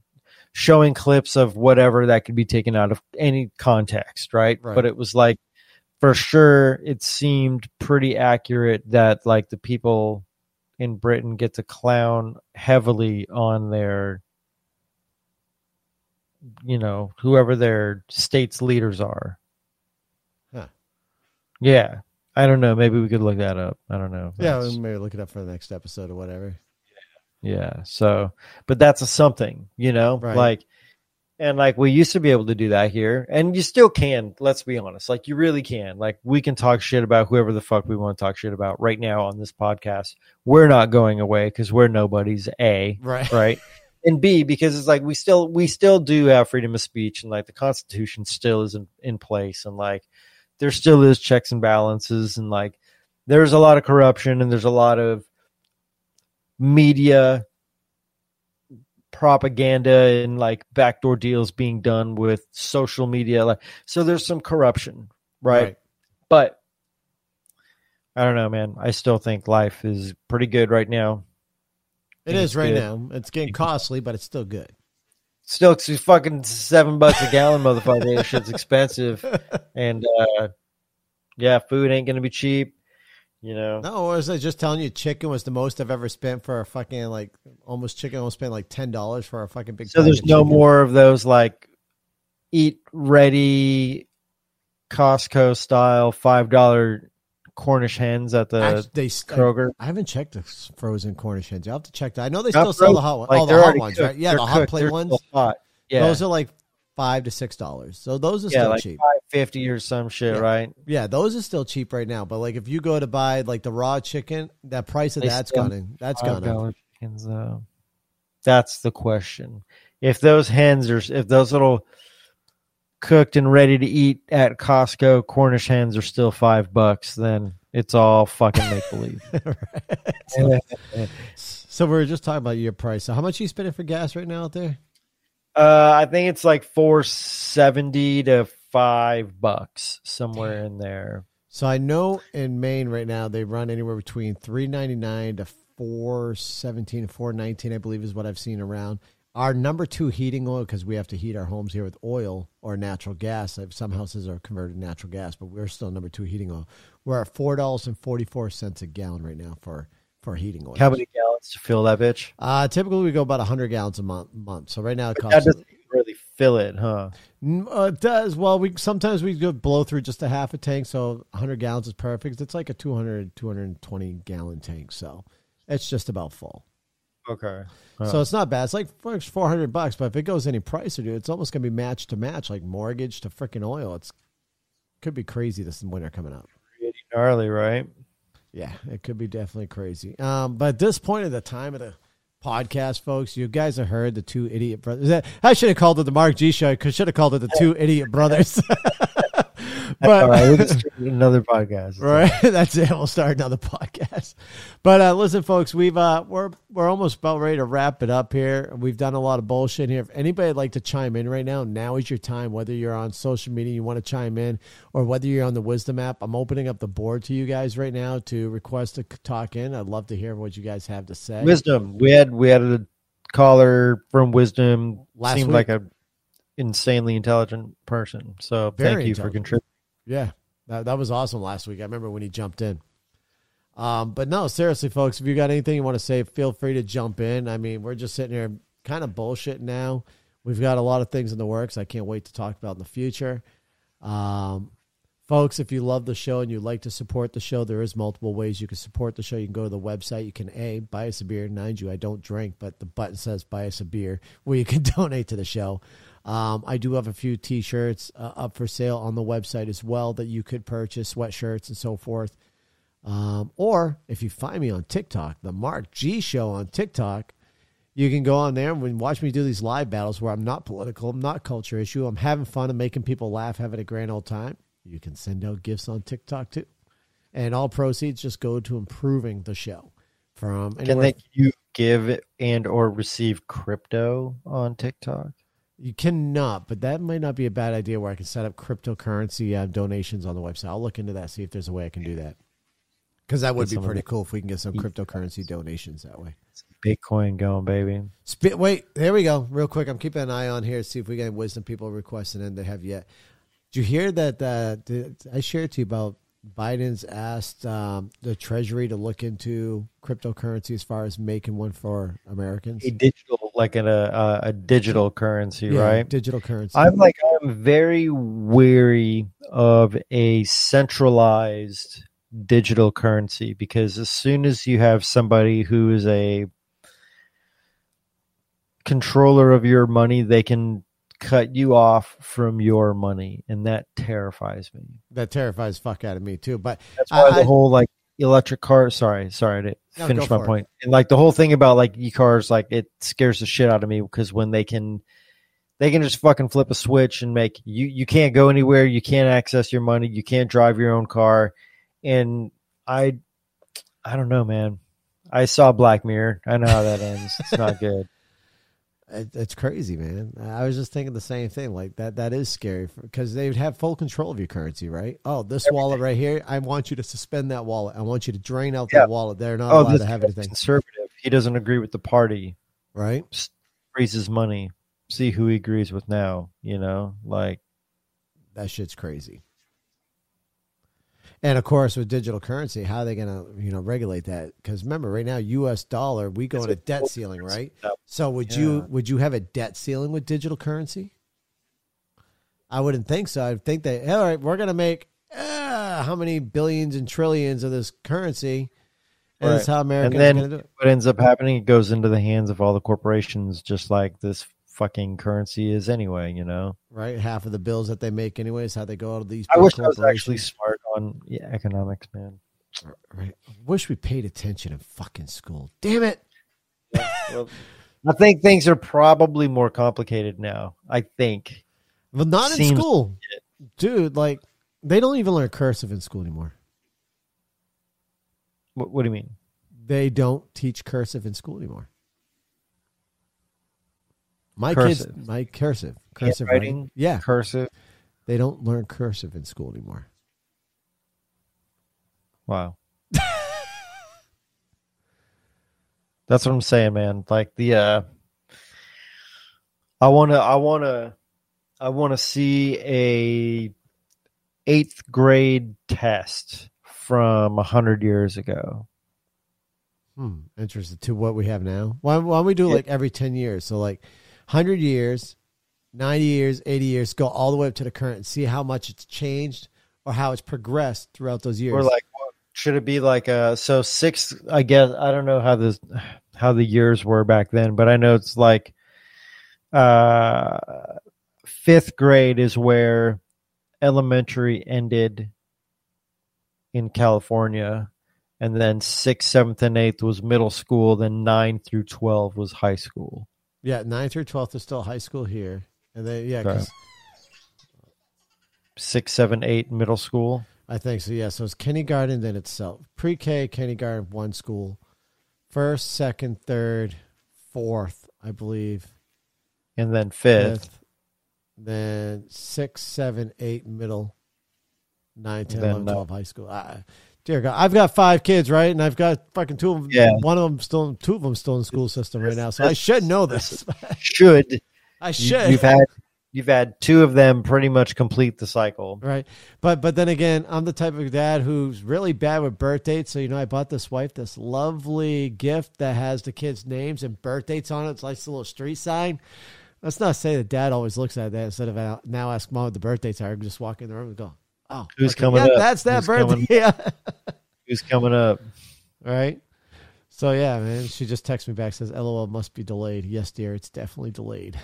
[SPEAKER 3] showing clips of whatever that could be taken out of any context, right?
[SPEAKER 2] Right.
[SPEAKER 3] But it was like for sure it seemed pretty accurate that like the people in Britain get to clown heavily on their you know, whoever their state's leaders are.
[SPEAKER 2] Huh.
[SPEAKER 3] Yeah. I don't know. Maybe we could look that up. I don't know.
[SPEAKER 2] yeah,
[SPEAKER 3] That's-
[SPEAKER 2] maybe look it up for the next episode or whatever.
[SPEAKER 3] yeah. So, but that's a something, you know,
[SPEAKER 2] Right.
[SPEAKER 3] like, and like we used to be able to do that here, and you still can. Let's be honest, like you really can. Like we can talk shit about whoever the fuck we want to talk shit about right now on this podcast. We're not going away because we're nobody's a
[SPEAKER 2] Right.
[SPEAKER 3] right, and b because it's like we still we still do have freedom of speech, and like the Constitution still is in, in place, and like there still is checks and balances, and like there's a lot of corruption, and there's a lot of media propaganda and like backdoor deals being done with social media like so there's some corruption right, but i don't know man. I still think life is pretty good right now
[SPEAKER 2] It is right
[SPEAKER 3] good.
[SPEAKER 2] now. It's getting costly, but it's still good.
[SPEAKER 3] still it's fucking seven bucks a gallon motherfucker that shit's expensive and uh yeah food ain't gonna be cheap you know
[SPEAKER 2] No, I was I just telling you chicken was the most I've ever spent for a fucking like almost chicken. I almost spent like ten dollars for a fucking big.
[SPEAKER 3] so there's no
[SPEAKER 2] chicken.
[SPEAKER 3] more of those like eat ready costco style five dollar cornish hens at the
[SPEAKER 2] Actually, they
[SPEAKER 3] kroger
[SPEAKER 2] I haven't checked the frozen Cornish hens. I have to check that. I know they
[SPEAKER 3] Not
[SPEAKER 2] still sell the hot ones.
[SPEAKER 3] like,
[SPEAKER 2] oh, the hot ones,
[SPEAKER 3] cooked.
[SPEAKER 2] right? Yeah,
[SPEAKER 3] They're
[SPEAKER 2] the hot
[SPEAKER 3] cooked.
[SPEAKER 2] plate
[SPEAKER 3] They're
[SPEAKER 2] ones.
[SPEAKER 3] hot. Yeah,
[SPEAKER 2] Those are like five to six dollars. So those are
[SPEAKER 3] yeah,
[SPEAKER 2] still
[SPEAKER 3] like
[SPEAKER 2] cheap.
[SPEAKER 3] five fifty or some shit,
[SPEAKER 2] Yeah.
[SPEAKER 3] right?
[SPEAKER 2] Yeah, those are still cheap right now. But like if you go to buy like the raw chicken, that price of
[SPEAKER 3] They
[SPEAKER 2] that's gone in. That's gone up.
[SPEAKER 3] chickens, though. That's the question. If those hens are, if those little cooked and ready to eat at Costco Cornish hens are still five bucks, then it's all fucking make believe.
[SPEAKER 2] So we are just talking about your price. So how much are you spending for gas right now out there?
[SPEAKER 3] Uh, I think it's like four seventy to five bucks somewhere in there.
[SPEAKER 2] So I know in Maine right now they run anywhere between three ninety nine to four seventeen four nineteen, I believe is what I've seen around. Our number two heating oil because we have to heat our homes here with oil or natural gas. Some houses are converted to natural gas, but we're still number two heating oil. We're at four dollars and forty four cents a gallon right now for for heating oil.
[SPEAKER 3] How many gallons to fill that bitch?
[SPEAKER 2] Uh, typically we go about hundred gallons a month. Month. So right now it costs.
[SPEAKER 3] doesn't really fill it, huh?
[SPEAKER 2] Uh, it does. Well, we sometimes we go blow through just a half a tank, so 100 gallons is perfect. It's like a 200, 220 gallon tank, so it's just about full.
[SPEAKER 3] Okay.
[SPEAKER 2] So it's not bad. It's like 400 bucks, but if it goes any pricer, dude, it's almost gonna be match to match, like mortgage to freaking oil. It's could be crazy this winter coming up.
[SPEAKER 3] Pretty gnarly, right?
[SPEAKER 2] Yeah, it could be definitely crazy. Um, but at this point at the time of the podcast, folks, you guys have heard the two idiot brothers. I should have called it the Mark G show. I should have called it the two idiot brothers. but
[SPEAKER 3] right, we'll another podcast.
[SPEAKER 2] right, that's it. We'll start another podcast. But uh, listen, folks, we've uh, we're we're almost about ready to wrap it up here. We've done a lot of bullshit here. If anybody'd like to chime in right now, now is your time. Whether you're on social media, you want to chime in, or whether you're on the Wisdom app, I'm opening up the board to you guys right now to request to talk in. I'd love to hear what you guys have to say.
[SPEAKER 3] Wisdom. We had we had a caller from Wisdom.
[SPEAKER 2] Last
[SPEAKER 3] seemed
[SPEAKER 2] week.
[SPEAKER 3] like a insanely intelligent person. So
[SPEAKER 2] Very
[SPEAKER 3] thank you for contributing.
[SPEAKER 2] Yeah, that, that was awesome last week. I remember when he jumped in. Um, but no, seriously, folks, if you got anything you want to say, feel free to jump in. I mean, we're just sitting here kind of bullshit now. We've got a lot of things in the works. I can't wait to talk about in the future. Um, folks, if you love the show and you'd like to support the show, there is multiple ways you can support the show. You can go to the website. You can a buy us a beer. Mind you, I don't drink, but the button says buy us a beer, where you can donate to the show. Um, I do have a few T-shirts uh, up for sale on the website as well that you could purchase, sweatshirts and so forth. Um, or if you find me on TikTok, the Mark G Show on TikTok, you can go on there and watch me do these live battles where I'm not political, I'm not culture issue, I'm having fun and making people laugh, having a grand old time. You can send out gifts on TikTok too, and all proceeds just go to improving the show. From
[SPEAKER 3] Can they you give and or receive crypto on TikTok?
[SPEAKER 2] You cannot, but that might not be a bad idea where I can set up cryptocurrency uh, donations on the website. I'll look into that, see if there's a way I can do that. Because that would
[SPEAKER 3] Get
[SPEAKER 2] be pretty cool if we can get some cryptocurrency donations that way.
[SPEAKER 3] Bitcoin going, baby.
[SPEAKER 2] Spit, wait, there we go. Real quick, I'm keeping an eye on here to see if we get any wisdom people requesting, and they have yet. Did you hear that? Uh, did, I shared to you about Biden's asked um, the Treasury to look into cryptocurrency as far as making one for Americans.
[SPEAKER 3] A digital, like in a a, a digital currency,
[SPEAKER 2] Yeah,
[SPEAKER 3] right?
[SPEAKER 2] Digital currency.
[SPEAKER 3] I'm like I'm very weary of a centralized digital currency because as soon as you have somebody who is a controller of your money, they can cut you off from your money, and that terrifies me.
[SPEAKER 2] that terrifies fuck out of me too. But
[SPEAKER 3] That's why
[SPEAKER 2] I-
[SPEAKER 3] the whole like electric car. Sorry, sorry to
[SPEAKER 2] No,
[SPEAKER 3] finish my
[SPEAKER 2] for it.
[SPEAKER 3] point. And like the whole thing about like e cars, like it scares the shit out of me because when they can, they can just fucking flip a switch and make you. You can't go anywhere. You can't access your money. You can't drive your own car. And I, I don't know, man. I saw Black Mirror. I know how that ends. It's not good.
[SPEAKER 2] Uh, it, it's crazy, man. I was just thinking the same thing. Like that, that is scary because they would have full control of your currency, right? Oh, this wallet right here, I want you to suspend that wallet. I want you to drain out
[SPEAKER 3] Yeah.
[SPEAKER 2] that wallet. They're not
[SPEAKER 3] Oh,
[SPEAKER 2] allowed to have anything,
[SPEAKER 3] conservative. He doesn't agree with the party.
[SPEAKER 2] right?
[SPEAKER 3] Raises money. See who he agrees with now. You know, like
[SPEAKER 2] That shit's crazy. And of course, with digital currency, how are they going to, you know, regulate that? Because remember, right now, U.S. dollar, we go
[SPEAKER 3] It's
[SPEAKER 2] in a
[SPEAKER 3] a
[SPEAKER 2] debt ceiling, right? So would you would you have a debt ceiling with digital currency? I wouldn't think so. I'd think that all right, we're going to make uh, how many billions and trillions of this currency, and that's
[SPEAKER 3] Right.
[SPEAKER 2] how
[SPEAKER 3] and then
[SPEAKER 2] going do it.
[SPEAKER 3] what ends up happening it goes into the hands of all the corporations just like this fucking currency is anyway you know
[SPEAKER 2] Right, half of the bills that they make, anyways, how they go out of these.
[SPEAKER 3] i wish i was actually smart on yeah, economics man
[SPEAKER 2] Right. Wish we paid attention in fucking school. Damn it.
[SPEAKER 3] well, i think things are probably more complicated now i think
[SPEAKER 2] Well, not in school, dude. Like they don't even learn cursive in school anymore.
[SPEAKER 3] what, what do you mean
[SPEAKER 2] They don't teach cursive in school anymore. My
[SPEAKER 3] Cursive.
[SPEAKER 2] kids, my cursive, cursive writing.
[SPEAKER 3] Handwriting?
[SPEAKER 2] Yeah,
[SPEAKER 3] cursive
[SPEAKER 2] they don't learn cursive in school anymore.
[SPEAKER 3] Wow that's what i'm saying man like the uh i want to i want to i want to see a eighth grade test from a hundred years ago
[SPEAKER 2] Hmm. interesting. to what we have now. Why, why don't we do
[SPEAKER 3] Yeah.
[SPEAKER 2] like every ten years? So like hundred years, ninety years, eighty years, go all the way up to the current and see how much it's changed or how it's progressed throughout those years.
[SPEAKER 3] Or like, should it be like uh so six? I guess I don't know how this how the years were back then, but I know it's like uh fifth grade is where elementary ended, in California, and then sixth, seventh, and eighth was middle school. Then nine through twelve was high school.
[SPEAKER 2] Yeah, nine through twelfth is still high school here, and then yeah,
[SPEAKER 3] Six, seven, eight, middle school.
[SPEAKER 2] I think so. Yeah, so it's kindergarten, then itself pre-K, kindergarten, one school, first, second, third, fourth, I believe,
[SPEAKER 3] and then fifth.
[SPEAKER 2] fifth, then six, seven, eight, middle, nine, 10,
[SPEAKER 3] Then,
[SPEAKER 2] 11,
[SPEAKER 3] uh,
[SPEAKER 2] 12, high school. I, dear God, I've got five kids, right? And I've got fucking two of them.
[SPEAKER 3] Yeah.
[SPEAKER 2] One of them still, two of them still in the school system right now. So I should know this.
[SPEAKER 3] Should
[SPEAKER 2] I
[SPEAKER 3] you,
[SPEAKER 2] should.
[SPEAKER 3] you've had you've had two of them pretty much complete the cycle.
[SPEAKER 2] Right. But but then again, I'm the type of dad who's really bad with birth dates. So you know, I bought this wife this lovely gift that has the kids' names and birth dates on it. It's like a little street sign. Let's not say that dad always looks at that instead of uh, now ask mom what the birth dates are. and Just walk in the room and go, oh,
[SPEAKER 3] Who's
[SPEAKER 2] okay,
[SPEAKER 3] coming
[SPEAKER 2] yeah,
[SPEAKER 3] up?
[SPEAKER 2] That's that
[SPEAKER 3] Who's
[SPEAKER 2] birthday.
[SPEAKER 3] coming-
[SPEAKER 2] Yeah.
[SPEAKER 3] Who's coming up?
[SPEAKER 2] right. So yeah, man. She just texts me back says, "LOL must be delayed." Yes, dear, it's definitely delayed.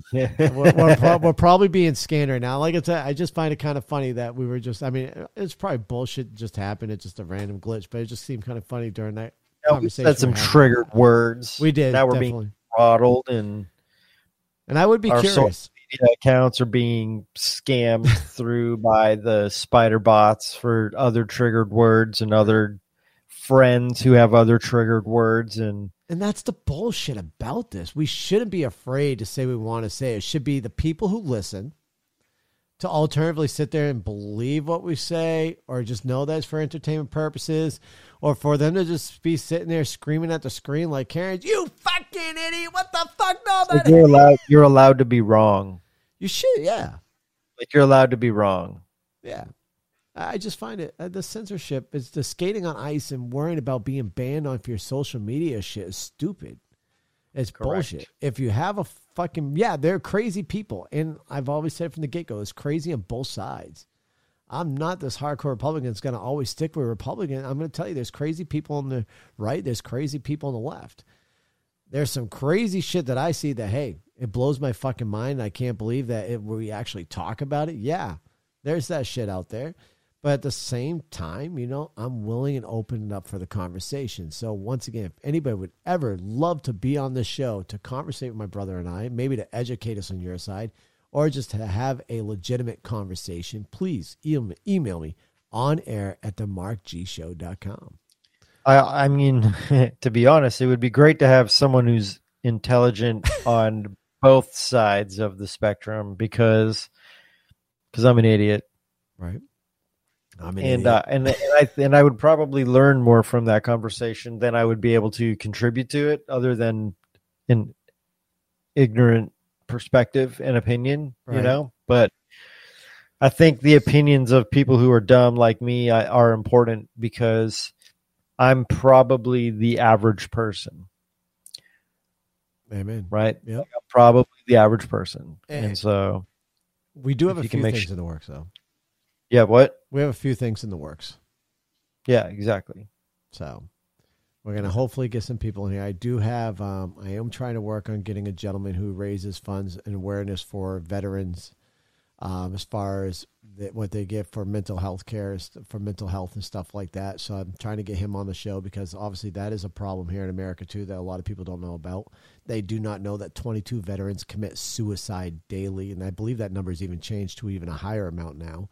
[SPEAKER 2] we're, we're, we're probably being scanned right now. Like I said, I just find it kind of funny that we were just. I mean, it's probably bullshit. Just happened. It's just a random glitch, but it just seemed kind of funny during that
[SPEAKER 3] we
[SPEAKER 2] conversation.
[SPEAKER 3] said some
[SPEAKER 2] having.
[SPEAKER 3] triggered words.
[SPEAKER 2] We did
[SPEAKER 3] Now we're
[SPEAKER 2] definitely,
[SPEAKER 3] being throttled, and
[SPEAKER 2] and I would be curious.
[SPEAKER 3] media accounts are being scammed through by the spider bots for other triggered words and other friends who have other triggered words and
[SPEAKER 2] And that's the bullshit about this. We shouldn't be afraid to say what we want to say. It should be the people who listen to alternatively sit there and believe what we say or just know that it's for entertainment purposes or for them to just be sitting there screaming at the screen like Karen, you fucking idiot. What the fuck? No,
[SPEAKER 3] like you're allowed you're allowed to be wrong.
[SPEAKER 2] You should, yeah.
[SPEAKER 3] Like you're allowed to be wrong.
[SPEAKER 2] Yeah. I just find it uh, the censorship is the skating on ice and worrying about being banned off your social media shit is stupid. It's
[SPEAKER 3] Correct.
[SPEAKER 2] bullshit. If you have a fucking yeah, they're crazy people, and I've always said from the get go, it's crazy on both sides. I'm not this hardcore Republican that's going to always stick with Republican. I'm going to tell you, there's crazy people on the right, there's crazy people on the left. There's some crazy shit that I see that hey, it blows my fucking mind. I can't believe that it, we actually talk about it. Yeah, there's that shit out there. But at the same time, you know, I'm willing and open up for the conversation. So once again, if anybody would ever love to be on this show to conversate with my brother and I, maybe to educate us on your side, or just to have a legitimate conversation, please email, email me on air at themarkgshow.com.
[SPEAKER 3] I I mean, to be honest, it would be great to have someone who's intelligent on both sides of the spectrum because because I'm an idiot
[SPEAKER 2] Right. An
[SPEAKER 3] and uh, and and I and I would probably learn more from that conversation than I would be able to contribute to it, other than an ignorant perspective and opinion, you know. But I think the opinions of people who are dumb like me I- are important because I'm probably the average person,
[SPEAKER 2] Amen.
[SPEAKER 3] right? Yeah. Probably the average person,
[SPEAKER 2] And-
[SPEAKER 3] and so
[SPEAKER 2] We do have a few things
[SPEAKER 3] sh-
[SPEAKER 2] in the works, though.
[SPEAKER 3] Yeah, what?
[SPEAKER 2] We have a few things in the works.
[SPEAKER 3] Yeah, exactly.
[SPEAKER 2] So we're gonna hopefully get some people in here. I do have. Um, I am trying to work on getting a gentleman who raises funds and awareness for veterans, um, as far as the, what they get for mental health care, for mental health and stuff like that. So I'm trying to get him on the show because obviously that is a problem here in America too that a lot of people don't know about. They do not know that 22 veterans commit suicide daily, and I believe that number has even changed to even a higher amount now.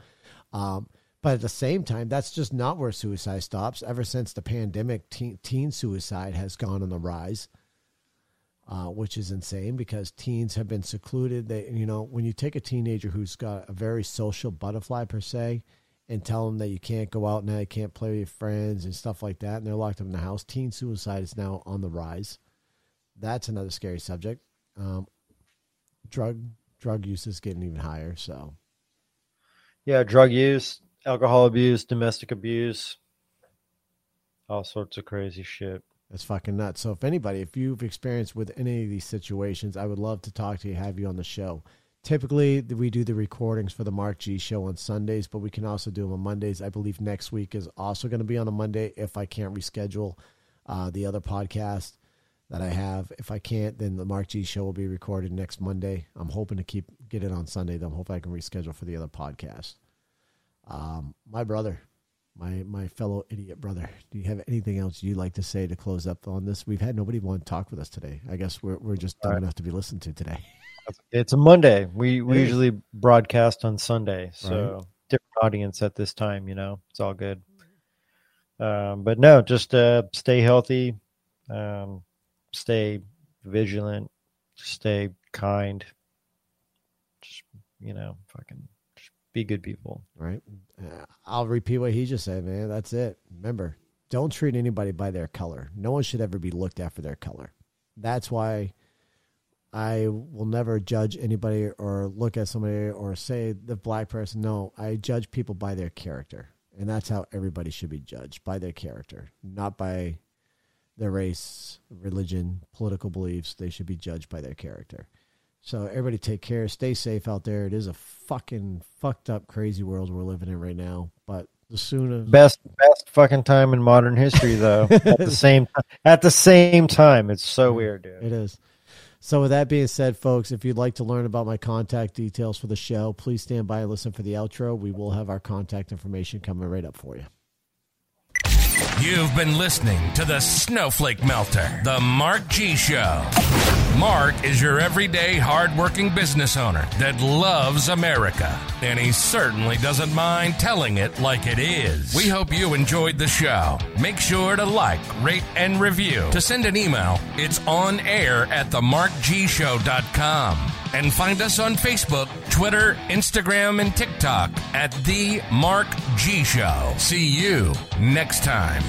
[SPEAKER 2] Um, but at the same time, that's just not where suicide stops. Ever since the pandemic, teen, teen suicide has gone on the rise, uh, which is insane because teens have been secluded. They, you know, when you take a teenager who's got a very social butterfly per se, and tell them that you can't go out now, you can't play with your friends and stuff like that, and they're locked up in the house, teen suicide is now on the rise. That's another scary subject. Um, drug drug use is getting even higher. So
[SPEAKER 3] Yeah, drug use, alcohol abuse, domestic abuse, all sorts of crazy shit.
[SPEAKER 2] That's fucking nuts. So if anybody, if you've experienced with any of these situations, I would love to talk to you, have you on the show. Typically, we do the recordings for the Mark G show on Sundays, but we can also do them on Mondays. I believe next week is also going to be on a Monday if I can't reschedule uh, the other podcast that I have. If I can't, then the Mark G show will be recorded next Monday. I'm hoping to keep get it on Sunday. Though I'm hoping I can reschedule for the other podcast. Um, my brother, my my fellow idiot brother. Do you have anything else you'd like to say to close up on this? We've had nobody want to talk with us today. I guess we're we're just dumb
[SPEAKER 3] Right.
[SPEAKER 2] enough to be listened to today.
[SPEAKER 3] It's a Monday. We we usually broadcast on Sunday, so different audience at this time. You know, it's all good. Um, but no, just uh, stay healthy, um, stay vigilant, stay kind. Just you know, fucking be good people.
[SPEAKER 2] right? Uh, I'll repeat what he just said, man. That's it. Remember, don't treat anybody by their color. No one should ever be looked at for their color. That's why I will never judge anybody or look at somebody or say the black person. No, I judge people by their character. And that's how everybody should be judged by their character, not by their race, religion, political beliefs. They should be judged by their character. So everybody take care. Stay safe out there. It is a fucking fucked up, crazy world we're living in right now. But the sooner
[SPEAKER 3] Best best fucking time in modern history, though. at the same at the same time, it's so weird, dude.
[SPEAKER 2] it is. So with that being said, folks, if you'd like to learn about my contact details for the show, please stand by and listen for the outro. We will have our contact information coming right up for you.
[SPEAKER 1] You've been listening to the Snowflake Melter, the Mark G Show. Mark is your everyday hardworking business owner that loves America, and he certainly doesn't mind telling it like it is. We hope you enjoyed the show. Make sure to like, rate, and review. To send an email, it's on air at themarkgshow.com. And find us on Facebook, Twitter, Instagram, and TikTok at The Mark G Show. See you next time.